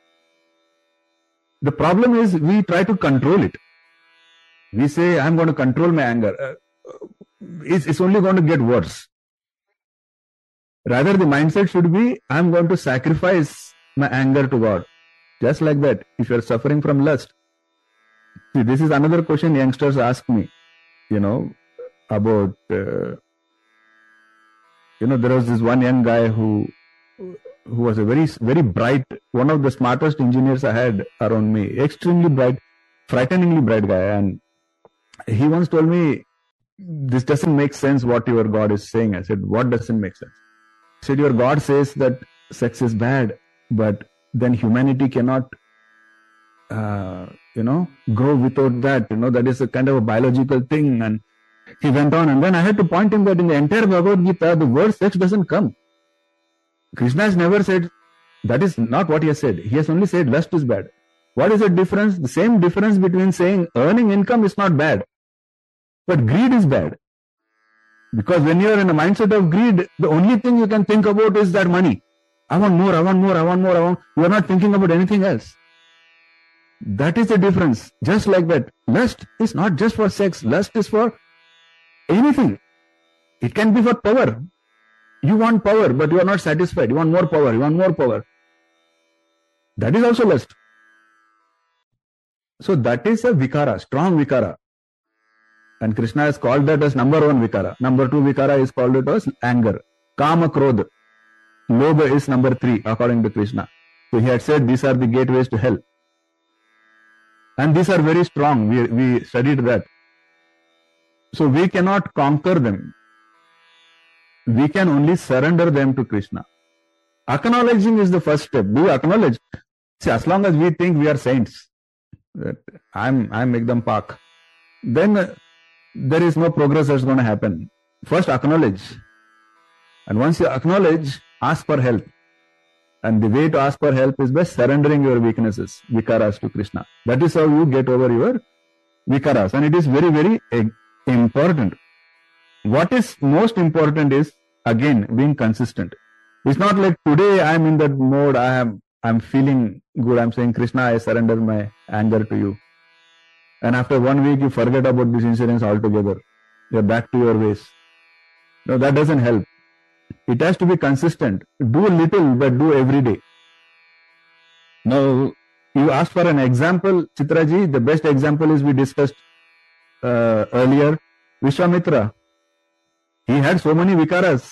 A: The problem is we try to control it. We say, I'm going to control my anger. Uh, it's, it's only going to get worse. Rather, the mindset should be, I'm going to sacrifice my anger to God. Just like that. If you're suffering from lust. See, this is another question youngsters ask me, you know, about, uh, you know, there was this one young guy who who was a very very bright one of the smartest engineers i had around me extremely bright frighteningly bright guy and he once told me this doesn't make sense what your god is saying i said what doesn't make sense said your god says that sex is bad but then humanity cannot uh, you know grow without that you know that is a kind of a biological thing and he went on and then i had to point him that in the entire bhagavad gita the word sex doesn't come Krishna has never said that is not what he has said. He has only said lust is bad. What is the difference? The same difference between saying earning income is not bad, but greed is bad. Because when you are in a mindset of greed, the only thing you can think about is that money. I want more, I want more, I want more, I want. You are not thinking about anything else. That is the difference. Just like that. Lust is not just for sex, lust is for anything. It can be for power. You want power, but you are not satisfied. You want more power. You want more power. That is also lust. So that is a vikara, strong vikara. And Krishna has called that as number one vikara. Number two vikara is called it as anger. Kama krodha. Lobha is number three, according to Krishna. So he had said these are the gateways to hell. And these are very strong. We, we studied that. So we cannot conquer them we can only surrender them to Krishna. Acknowledging is the first step. Do acknowledge. See, as long as we think we are saints, that I'm I'm Ekdam Pak, then there is no progress that's going to happen. First, acknowledge. And once you acknowledge, ask for help. And the way to ask for help is by surrendering your weaknesses, vikaras to Krishna. That is how you get over your vikaras. And it is very, very important what is most important is again being consistent it's not like today i'm in that mode i am i'm feeling good i'm saying krishna i surrender my anger to you and after one week you forget about this incident altogether. You're back to your ways. No that doesn't help. It has to be consistent. Do little but do every day. Now you asked for an example chitraji. The best example is we discussed uh, earlier vishwamitra. He had so many vikaras.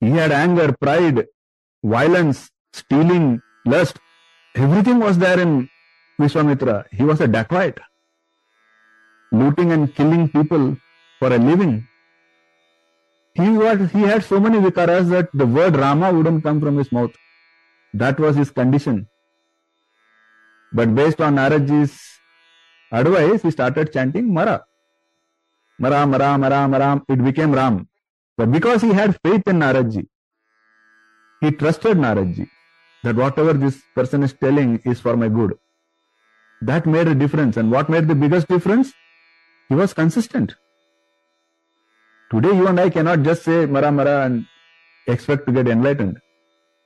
A: He had anger, pride, violence, stealing, lust. Everything was there in Vishwamitra. He was a dacoit, looting and killing people for a living. He was he had so many vikaras that the word Rama wouldn't come from his mouth. That was his condition. But based on Naradji's advice, he started chanting Mara. Mara, Ram, Ram, Ram, it became Ram. But because he had faith in Naradji, he trusted Naradji that whatever this person is telling is for my good. That made a difference. And what made the biggest difference? He was consistent. Today, you and I cannot just say Mara Mara and expect to get enlightened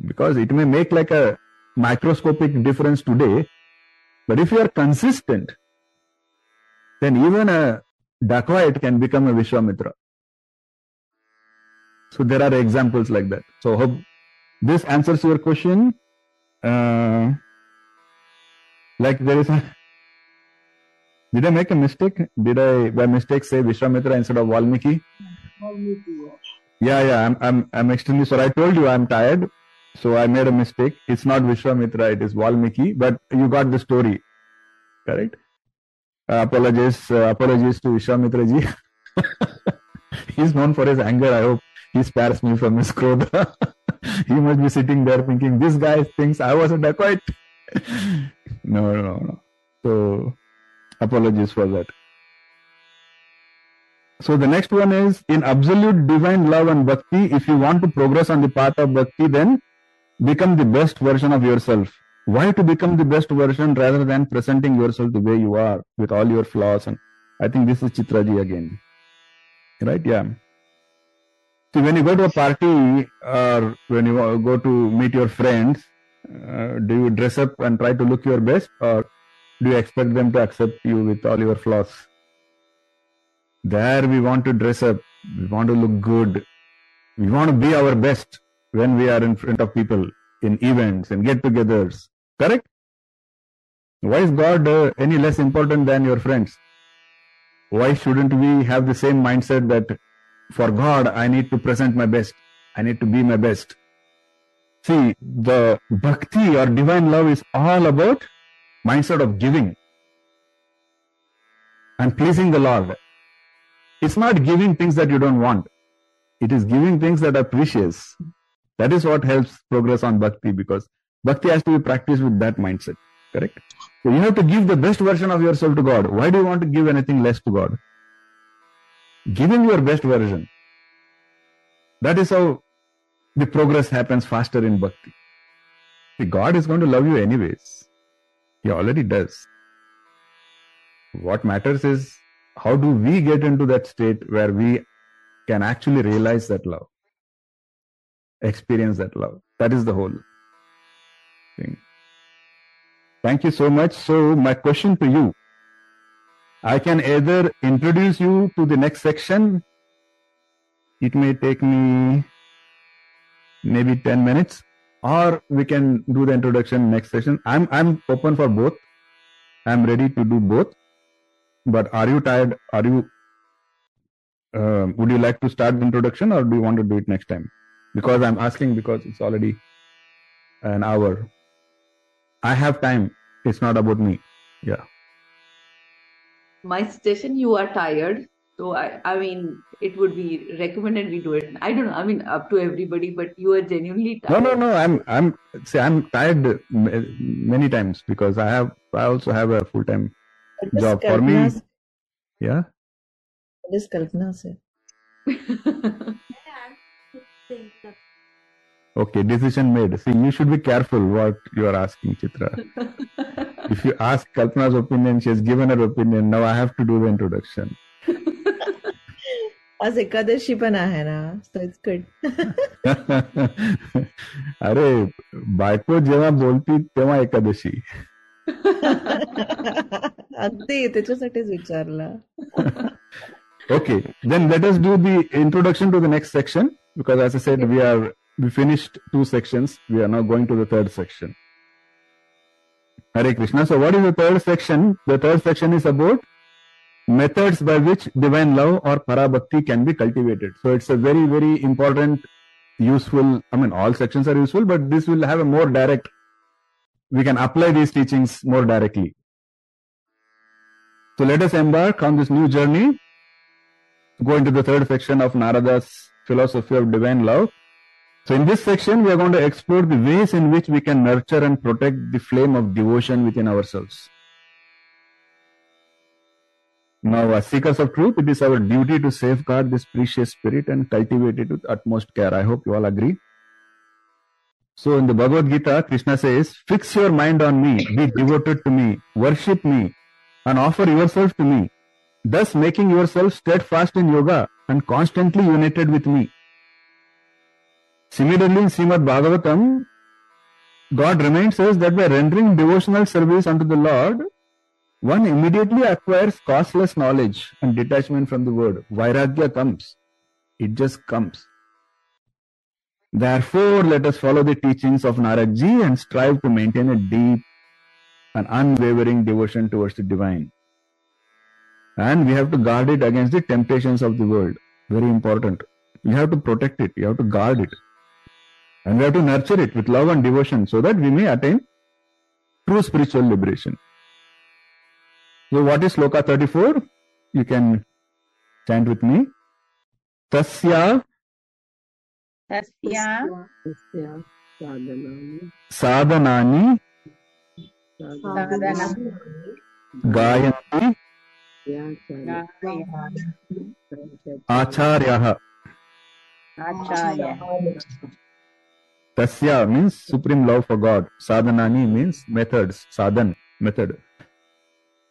A: because it may make like a microscopic difference today. But if you are consistent, then even a dacoit can become a Vishwamitra. So there are examples like that. So hope this answers your question. Uh, like there is a did I make a mistake? Did I by mistake say Vishwamitra instead of Valmiki?
E: Valmiki,
A: Yeah, yeah. I'm I'm I'm extremely sorry. I told you I'm tired, so I made a mistake. It's not Vishwamitra, it is Valmiki, but you got the story. Correct? Uh, apologies, uh, apologies to Vishwamitra ji. (laughs) He's known for his anger. I hope he spares me from his krodha. (laughs) he must be sitting there thinking, this guy thinks I was a dacoit. (laughs) no, no, no. So, apologies for that. So the next one is in absolute divine love and bhakti. If you want to progress on the path of bhakti, then become the best version of yourself. Why to become the best version rather than presenting yourself the way you are with all your flaws? And I think this is Chitraji again. Right? Yeah. See, when you go to a party or when you go to meet your friends, uh, do you dress up and try to look your best or do you expect them to accept you with all your flaws? There we want to dress up, we want to look good, we want to be our best when we are in front of people in events and get togethers. Correct? Why is God uh, any less important than your friends? Why shouldn't we have the same mindset that for God I need to present my best, I need to be my best? See, the bhakti or divine love is all about mindset of giving and pleasing the Lord. It's not giving things that you don't want. It is giving things that are precious. That is what helps progress on bhakti because bhakti has to be practiced with that mindset. Correct? So you have to give the best version of yourself to God. Why do you want to give anything less to God? Him your best version. That is how the progress happens faster in bhakti. See, God is going to love you anyways. He already does. What matters is how do we get into that state where we can actually realize that love, experience that love. That is the whole thing. Thank you so much. So, my question to you I can either introduce you to the next section, it may take me maybe 10 minutes, or we can do the introduction next session. I'm, I'm open for both. I'm ready to do both. But are you tired? Are you? Uh, would you like to start the introduction, or do you want to do it next time? Because I'm asking because it's already an hour. I have time. It's not about me. Yeah.
D: My suggestion: you are tired, so I, I mean, it would be recommended we do it. I don't know. I mean, up to everybody, but you are genuinely
A: No,
D: tired.
A: no, no. No. I'm, I'm. See, I'm tired many times because I have. I also have a full time job for me.
F: Se-
A: Yeah.
F: What is Kalpana se? (laughs)
A: Okay. Decision made. See, you should be careful what you are asking, Chitra. (laughs) if you ask Kalpana's opinion, she has given her opinion. Now I have to do the introduction.
F: आज एकादशी पण आहे ना so it's good
A: अरे बायको जेव्हा बोलती तेव्हा एकादशी. (laughs)
F: अगदी त्याच्यासाठीच विचारला.
A: Okay then let us do the introduction to the next section because as I said we are we finished two sections we are not going to the third section Hare Krishna so what is the third section the third section is about methods by which divine love or parabhakti can be cultivated so it's a very very important useful i mean all sections are useful but this will have a more direct we can apply these teachings more directly so let us embark on this new journey go into the third section of Narada's philosophy of divine love. So, in this section, we are going to explore the ways in which we can nurture and protect the flame of devotion within ourselves. Now, as seekers of truth, it is our duty to safeguard this precious spirit and cultivate it with utmost care. I hope you all agree. So, in the Bhagavad Gita, Krishna says, Fix your mind on me, be devoted to me, worship me, and offer yourself to me thus making yourself steadfast in yoga and constantly united with me. Similarly, in Srimad Bhagavatam, God reminds us that by rendering devotional service unto the Lord, one immediately acquires causeless knowledge and detachment from the word. Vairagya comes. It just comes. Therefore, let us follow the teachings of Naradji and strive to maintain a deep and unwavering devotion towards the divine and we have to guard it against the temptations of the world. Very important. You have to protect it, you have to guard it, and we have to nurture it with love and devotion so that we may attain true spiritual liberation. So what is sloka 34? You can chant with me. Tasya
B: Tasya
A: Sadhanani
B: Sadhanani
A: Gayanti Acharyaha
B: Acharya
A: Tasya means supreme love for God. Sadhanani means methods. Sadhan, method.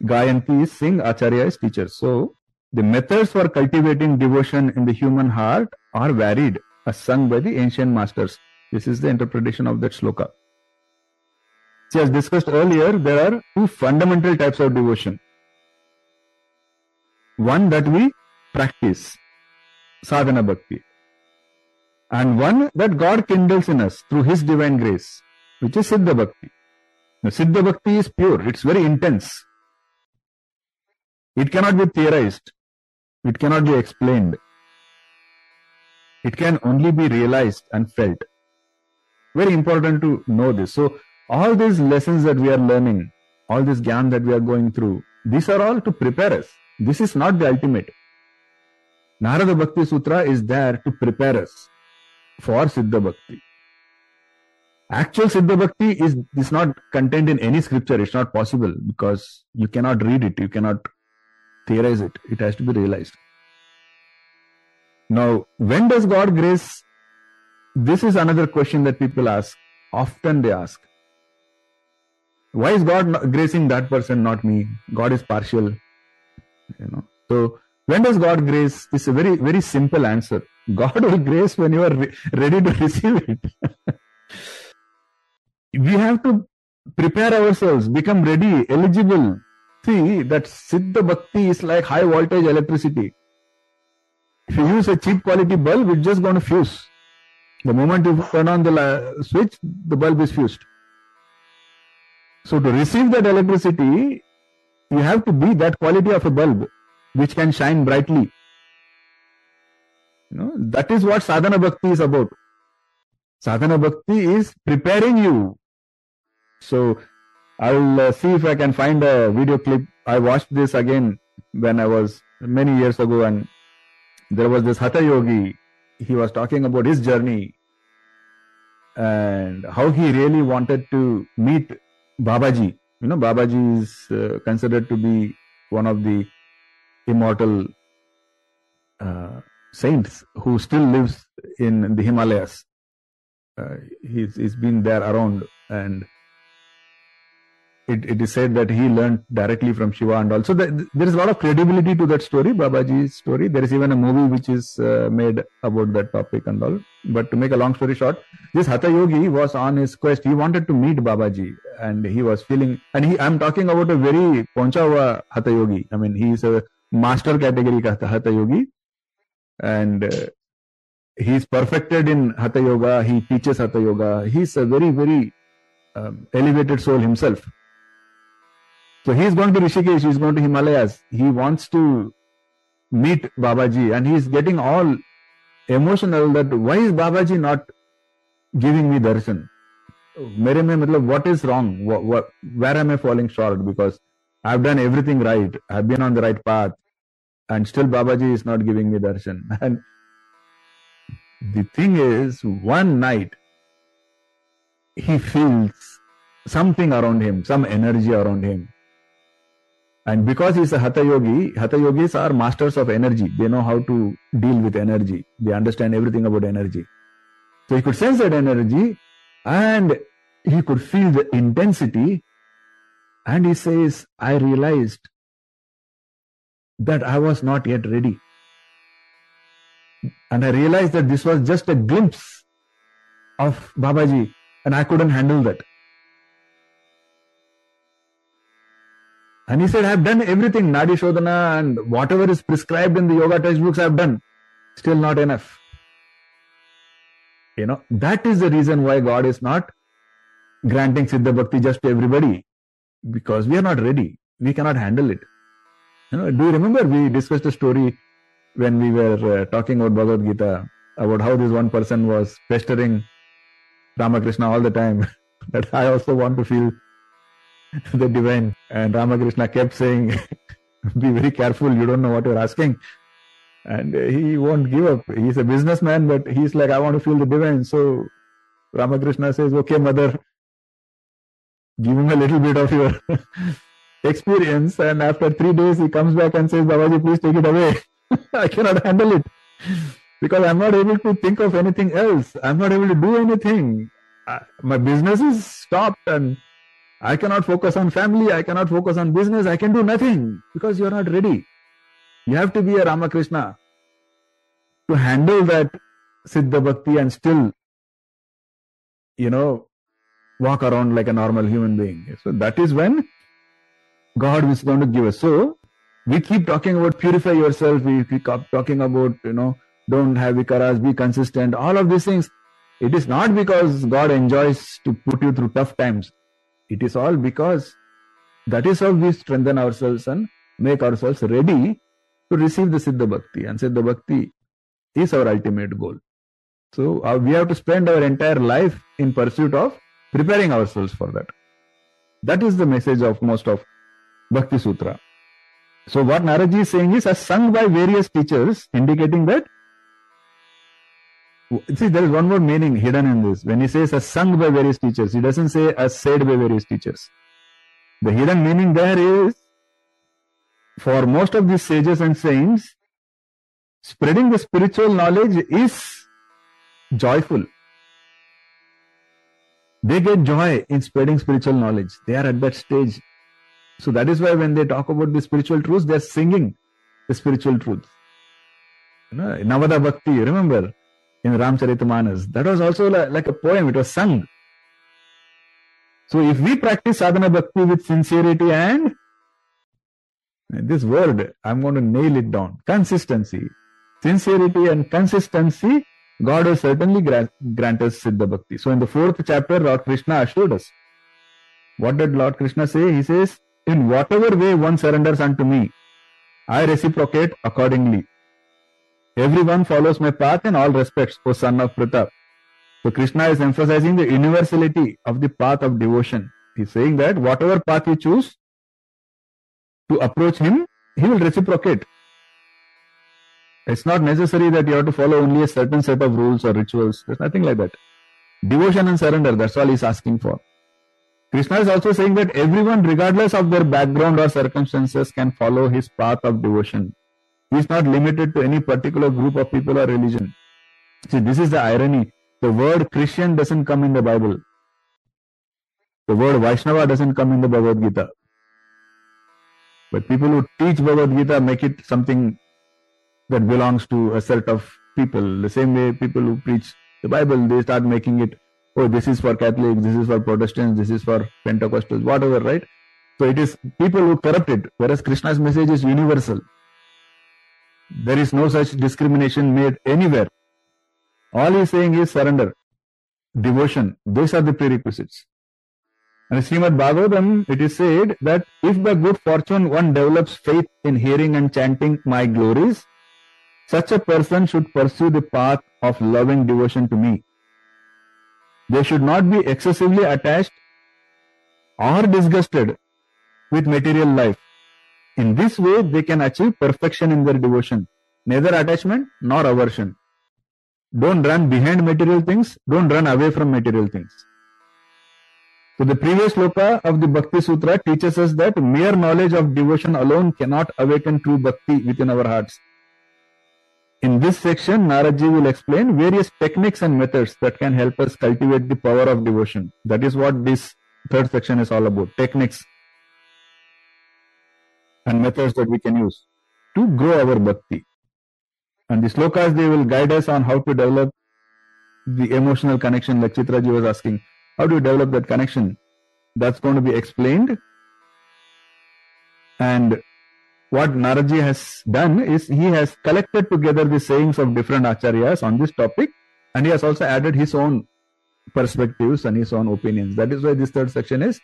A: Gayanti is sing, Acharya is teacher. So, the methods for cultivating devotion in the human heart are varied, as sung by the ancient masters. This is the interpretation of that sloka. See, as discussed earlier, there are two fundamental types of devotion. One that we practice, sadhana bhakti and one that God kindles in us through His divine grace, which is Siddha Bhakti. Now, Siddha Bhakti is pure, it's very intense. It cannot be theorized, it cannot be explained. It can only be realized and felt. Very important to know this. So, all these lessons that we are learning, all this gyan that we are going through, these are all to prepare us. This is not the ultimate. Narada Bhakti Sutra is there to prepare us for Siddha Bhakti. Actual Siddha Bhakti is, is not contained in any scripture. It's not possible because you cannot read it, you cannot theorize it. It has to be realized. Now, when does God grace? This is another question that people ask. Often they ask. Why is God gracing that person, not me? God is partial. You know. So when does God grace? It's a very, very simple answer. (laughs) God will grace when you are re- ready to (laughs) receive it. (laughs) we have to prepare ourselves, become ready, eligible. See that Siddha Bhakti is like high voltage electricity. If you use a cheap quality bulb, it's just going to fuse. The moment you turn on the switch, the bulb is fused. So to receive that electricity, you have to be that quality of a bulb which can shine brightly. You know, that is what sadhana bhakti is about. Sadhana bhakti is preparing you. So I'll uh, see if I can find a video clip. I watched this again when I was many years ago, and there was this Hatha Yogi. He was talking about his journey and how he really wanted to meet Babaji. You know, Babaji is uh, considered to be one of the immortal uh, saints who still lives in the Himalayas. Uh, he's, he's been there around and it, it is said that he learned directly from Shiva and also the, there is a lot of credibility to that story, Babaji's story. There is even a movie which is uh, made about that topic and all. But to make a long story short, this Hatha Yogi was on his quest. He wanted to meet Babaji and he was feeling, and he, I'm talking about a very Ponchawa Hatha Yogi. I mean, he is a master category Hatha Yogi and uh, he's perfected in Hatha Yoga. He teaches Hatha Yoga. He's a very, very um, elevated soul himself. So he's going to Rishikesh, he's going to Himalayas. He wants to meet Babaji and he's getting all emotional that why is Babaji not giving me darshan? मेरे में मतलब what is wrong? What, what, where am I falling short? Because I've done everything right. I've been on the right path. And still Babaji is not giving me darshan. (laughs) And the thing is, one night, he feels something around him, some energy around him. And because he's a Hatha Yogi, Hatha Yogis are masters of energy. They know how to deal with energy. They understand everything about energy. So he could sense that energy and he could feel the intensity. And he says, I realized that I was not yet ready. And I realized that this was just a glimpse of Babaji and I couldn't handle that. And he said, I've done everything, Nadi Shodhana and whatever is prescribed in the yoga textbooks, I've done. Still not enough. You know, that is the reason why God is not granting Siddha Bhakti just to everybody. Because we are not ready. We cannot handle it. You know, do you remember we discussed a story when we were uh, talking about Bhagavad Gita about how this one person was pestering Ramakrishna all the time (laughs) that I also want to feel (laughs) the divine. And Ramakrishna kept saying, (laughs) Be very careful, you don't know what you're asking. and he won't give up. He's a businessman, but he's like, I want to feel the divine. So Ramakrishna says, Okay, mother, give him a little bit of your (laughs) experience. And after three days, he comes back and says, Babaji, please take it away. I cannot handle it because I'm not able to think of anything else. I'm not able to do anything. I, my business is stopped and I cannot focus on family. I cannot focus on business. I can do nothing because you're not ready. You have to be a Ramakrishna to handle that Siddha Bhakti and still, you know, walk around like a normal human being. So that is when God is going to give us. So we keep talking about purify yourself. We keep talking about, you know, don't have vikaras, be consistent. All of these things. It is not because God enjoys to put you through tough times. It is all because that is how we strengthen ourselves and make ourselves ready to receive the Siddha Bhakti. And Siddha Bhakti is our ultimate goal. So uh, we have to spend our entire life in pursuit of preparing ourselves for that. That is the message of most of Bhakti Sutra. So what Naradji is saying is as sung by various teachers, indicating that see there is one more meaning hidden in this. When he says as sung by various teachers, he doesn't say as said by various teachers. The hidden meaning there is for most of these sages and saints, spreading the spiritual knowledge is joyful. They get joy in spreading spiritual knowledge. They are at that stage. So that is why when they talk about the spiritual truths, they are singing the spiritual truths. You know, Navadha Bhakti, remember in Ramcharitamanas, that was also like a poem, it was sung. So if we practice sadhana bhakti with sincerity and this word, I'm going to nail it down. Consistency. Sincerity and consistency, God will certainly grant, grant us Siddha Bhakti. So in the fourth chapter, Lord Krishna assured us. What did Lord Krishna say? He says, In whatever way one surrenders unto me, I reciprocate accordingly. Everyone follows my path in all respects, O son of Pratap. So Krishna is emphasizing the universality of the path of devotion. He's saying that whatever path you choose, to approach him, he will reciprocate. It's not necessary that you have to follow only a certain set of rules or rituals. There's nothing like that. Devotion and surrender, that's all he's asking for. Krishna is also saying that everyone, regardless of their background or circumstances, can follow his path of devotion. He is not limited to any particular group of people or religion. See, this is the irony. The word Christian doesn't come in the Bible. The word Vaishnava doesn't come in the Bhagavad Gita. But people who teach Bhagavad Gita make it something that belongs to a set of people. The same way people who preach the Bible, they start making it, oh, this is for Catholics, this is for Protestants, this is for Pentecostals, whatever, right? So it is people who corrupt it, whereas Krishna's message is universal. There is no such discrimination made anywhere. All he's saying is surrender, devotion. These are the prerequisites. And Srimad Bhagavatam, it is said that if by good fortune one develops faith in hearing and chanting my glories, such a person should pursue the path of loving devotion to me. They should not be excessively attached or disgusted with material life. In this way, they can achieve perfection in their devotion, neither attachment nor aversion. Don't run behind material things, don't run away from material things. So the previous sloka of the Bhakti Sutra teaches us that mere knowledge of devotion alone cannot awaken true bhakti within our hearts. In this section, Naradji will explain various techniques and methods that can help us cultivate the power of devotion. That is what this third section is all about. Techniques and methods that we can use to grow our bhakti. And the slokas, they will guide us on how to develop the emotional connection like Chitraji was asking. How do you develop that connection? That's going to be explained. And what Naradji has done is he has collected together the sayings of different acharyas on this topic and he has also added his own perspectives and his own opinions. That is why this third section is.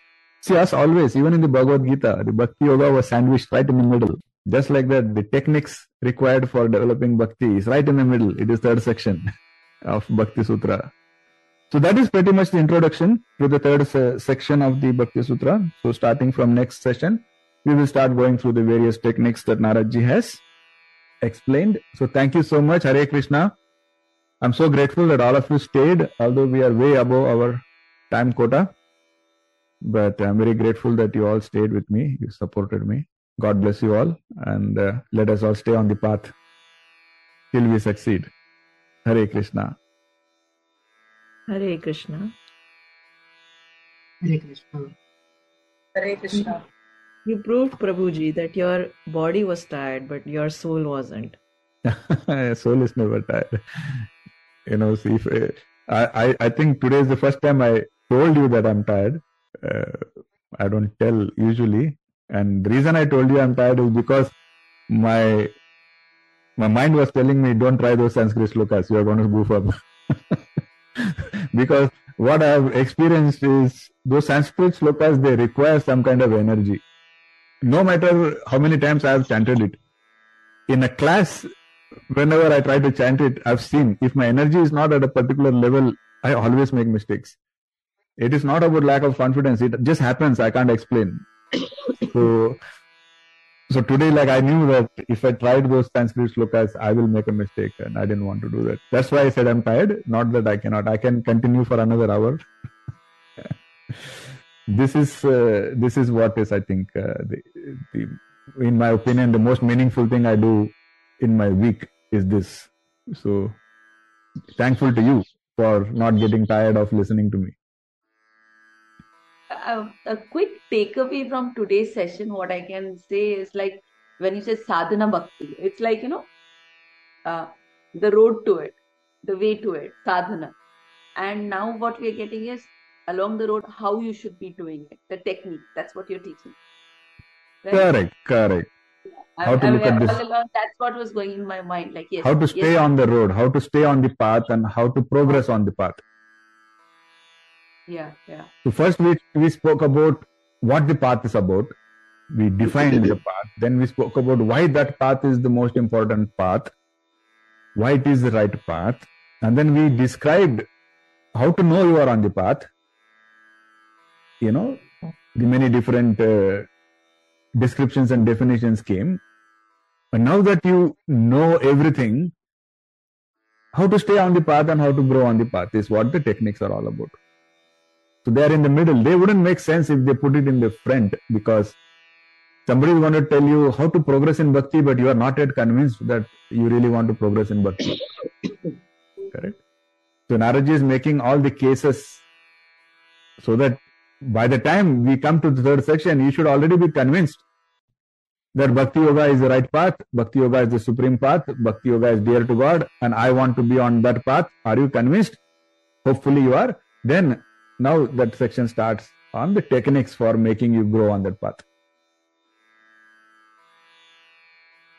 A: See, as always, even in the Bhagavad Gita, the Bhakti Yoga was sandwiched right in the middle. Just like that, the techniques required for developing Bhakti is right in the middle. It is third section of Bhakti Sutra. So that is pretty much the introduction to the third se- section of the Bhakti Sutra. So starting from next session, we will start going through the various techniques that Naradji has explained. So thank you so much, Hare Krishna. I'm so grateful that all of you stayed, although we are way above our time quota. But I'm very grateful that you all stayed with me. You supported me. God bless you all, and uh, let us all stay on the path till we succeed. Hare Krishna.
F: Hare Krishna.
E: Hare Krishna.
B: Hare Krishna.
F: You proved, Prabhuji, that your body was tired, but your soul wasn't. (laughs)
A: soul is never tired. You know, see, if, uh, I, I, I think today is the first time I told you that I'm tired. Uh, I don't tell usually. And the reason I told you I'm tired is because my my mind was telling me, don't try those Sanskrit slokas, you are going to goof up. (laughs) because what I've experienced is those Sanskrit slokas, they require some kind of energy. No matter how many times I have chanted it. In a class, whenever I try to chant it, I've seen if my energy is not at a particular level, I always make mistakes. It is not about lack of confidence. It just happens. I can't explain. (coughs) so, so today, like I knew that if I tried those Sanskrit slokas, I will make a mistake, and I didn't want to do that. That's why I said I'm tired. Not that I cannot. I can continue for another hour. (laughs) this is uh, this is what is I think uh, the, the in my opinion the most meaningful thing I do in my week is this. So thankful to you for not getting tired of listening to me.
D: A, a quick takeaway from today's session, what I can say is like when you say sadhana bhakti, it's like, you know, uh, the road to it, the way to it, sadhana. And now what we are getting is along the road, how you should be doing it, the technique. That's what you're teaching. Right?
A: Correct, correct. How to
D: I-
A: look at this.
D: along, that's what was going in my mind. Like, yes.
A: How to stay
D: yes,
A: on the road, how to stay on the path, and how to progress on the path.
D: Yeah, yeah.
A: So first we we spoke about what the path is about. We defined the path. Then we spoke about why that path is the most important path, why it is the right path, and then we described how to know you are on the path. You know, the many different uh, descriptions and definitions came. And now that you know everything, how to stay on the path and how to grow on the path is what the techniques are all about. So they are in the middle. They wouldn't make sense if they put it in the front because somebody is going to tell you how to progress in bhakti, but you are not yet convinced that you really want to progress in bhakti. Correct? So Naradji is making all the cases so that by the time we come to the third section, you should already be convinced that Bhakti Yoga is the right path, Bhakti Yoga is the supreme path, Bhakti Yoga is dear to God, and I want to be on that path. Are you convinced? Hopefully you are. Then now that section starts on the techniques for making you grow on that path.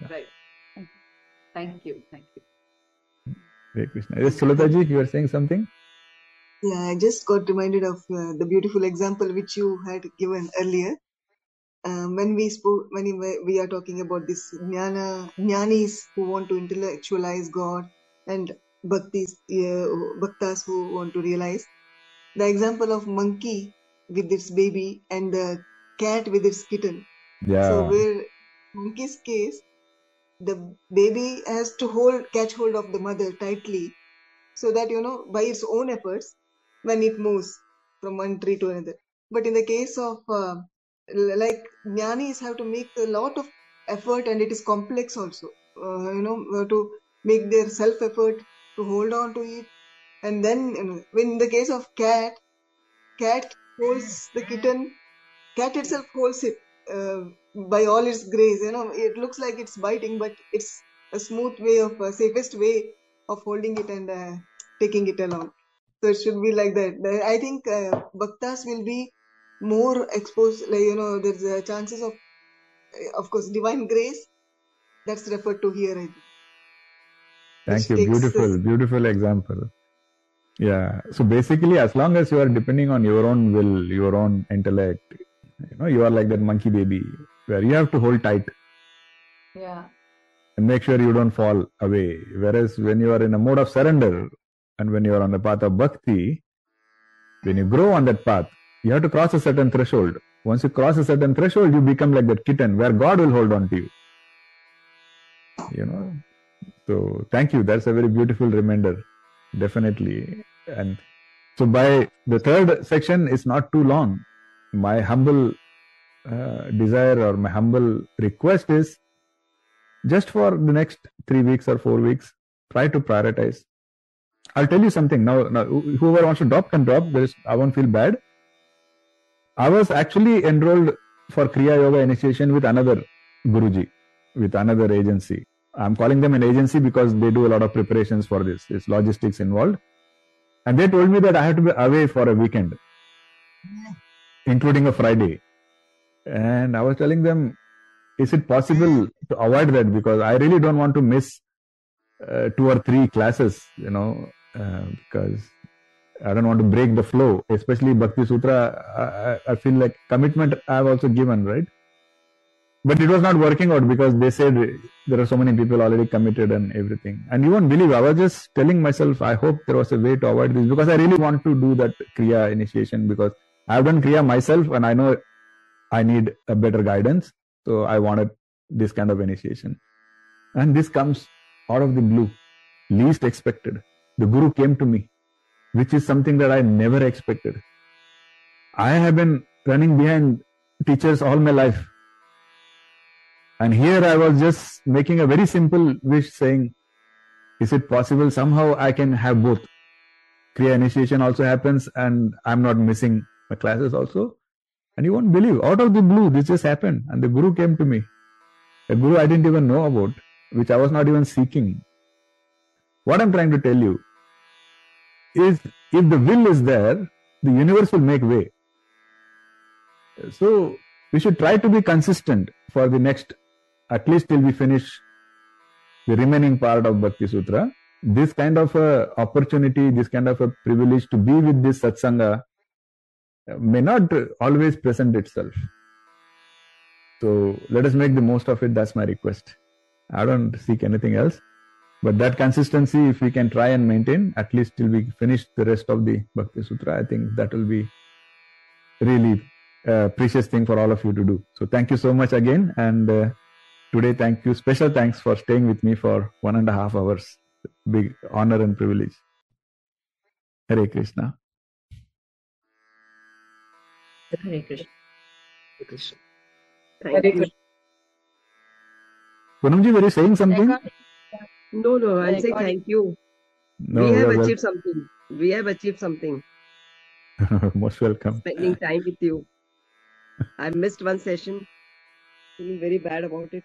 D: Right. Thank you. Thank you.
A: Hare Krishna. Yes, Sulataji, you were saying something?
E: Yeah, I just got reminded of uh, the beautiful example which you had given earlier. Um, when we spoke, when we we are talking about this jnana, jnanis who want to intellectualize God and bhaktis, uh, bhaktas who want to realize. The example of monkey with its baby and the cat with its kitten.
A: Yeah.
E: So where monkey's case, the baby has to hold catch hold of the mother tightly, so that you know by its own efforts, when it moves from one tree to another. But in the case of uh, like jnanis have to make a lot of effort, and it is complex also. Uh, you know to make their self effort to hold on to it, and then when in the case of cat, cat holds the kitten cat itself holds it uh, by all its grace you know it looks like it's biting but it's a smooth way of uh, safest way of holding it and uh, taking it along so it should be like that i think uh, bhaktas will be more exposed like you know there's uh, chances of uh, of course divine grace that's referred to here I think.
A: Thank you. Beautiful,
E: us-
A: beautiful example. Yeah. So basically, as long as you are depending on your own will, your own intellect, you know, you are like that monkey baby where you have to hold tight
D: Yeah.
A: and make sure you don't fall away. Whereas when you are in a mode of surrender and when you are on the path of bhakti, when you grow on that path, you have to cross a certain threshold. Once you cross a certain threshold, you become like that kitten where God will hold on to you. you know. So thank you. That's a very beautiful reminder, definitely. And so by the third section is not too long. My humble uh, desire or my humble request is just for the next three weeks or four weeks, try to prioritize. I'll tell you something now. Now, whoever wants to drop can drop. There is, I won't feel bad. I was actually enrolled for Kriya Yoga initiation with another Guruji, with another agency. I'm calling them an agency because they do a lot of preparations for this. There's logistics involved. And they told me that I have to be away for a weekend, including a Friday. And I was telling them, is it possible to avoid that? Because I really don't want to miss uh, two or three classes, you know, uh, because I don't want to break the flow, especially Bhakti Sutra. I, I feel like commitment I have also given, right? But it was not working out because they said there are so many people already committed and everything. And you won't believe, I was just telling myself, I hope there was a way to avoid this because I really want to do that Kriya initiation because I've done Kriya myself and I know I need a better guidance. So I wanted this kind of initiation. And this comes out of the blue, least expected. The Guru came to me which is something that I never expected. I have been running behind teachers all my life. And here I was just making a very simple wish saying, is it possible somehow I can have both? Kriya initiation also happens and I'm not missing my classes also. And you won't believe, out of the blue, this just happened. And the Guru came to me. A Guru I didn't even know about, which I was not even seeking. What I'm trying to tell you is if the will is there, the universe will make way. So we should try to be consistent for the next, at least till we finish the remaining part of Bhakti Sutra. This kind of a opportunity, this kind of a privilege to be with this satsanga may not always present itself. So let us make the most of it. That's my request. I don't seek anything else. But that consistency, if we can try and maintain, at least till we finish the rest of the Bhakti Sutra, I think that will be really a precious thing for all of you to do. So thank you so much again. And uh, today, thank you. Special thanks for staying with me for one and a half hours. Big honor and privilege. Hare Krishna.
F: Hare Krishna.
G: Thank you.
A: Poonamji, were you saying something?
G: No, no, I'm saying
B: Recording.
G: thank you.
A: No,
G: we have
A: well,
G: achieved something. We have achieved something. (laughs)
A: most welcome.
G: Spending time with you. I missed one session. Feeling very bad about it.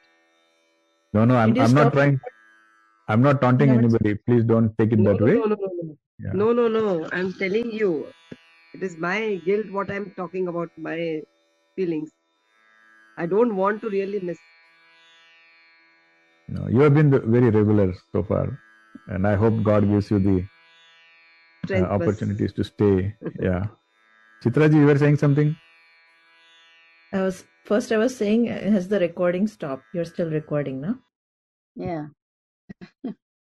A: No, no, I'm, I'm not
F: stop?
A: trying. I'm not taunting
F: No,
A: anybody. Please don't take it
G: No,
A: that
G: no,
A: way.
G: no, no, no, no.
A: Yeah.
G: No, no, no. I'm telling you. It is my guilt what I'm talking about, my feelings. I don't want to really miss.
A: No, you have been the- very regular so far, and I hope God gives you the uh, opportunities to stay. Yeah. Chitraji, you were saying something?
F: I was first. I was saying, uh, has the recording stopped? You're still recording, no?
D: Yeah. (laughs)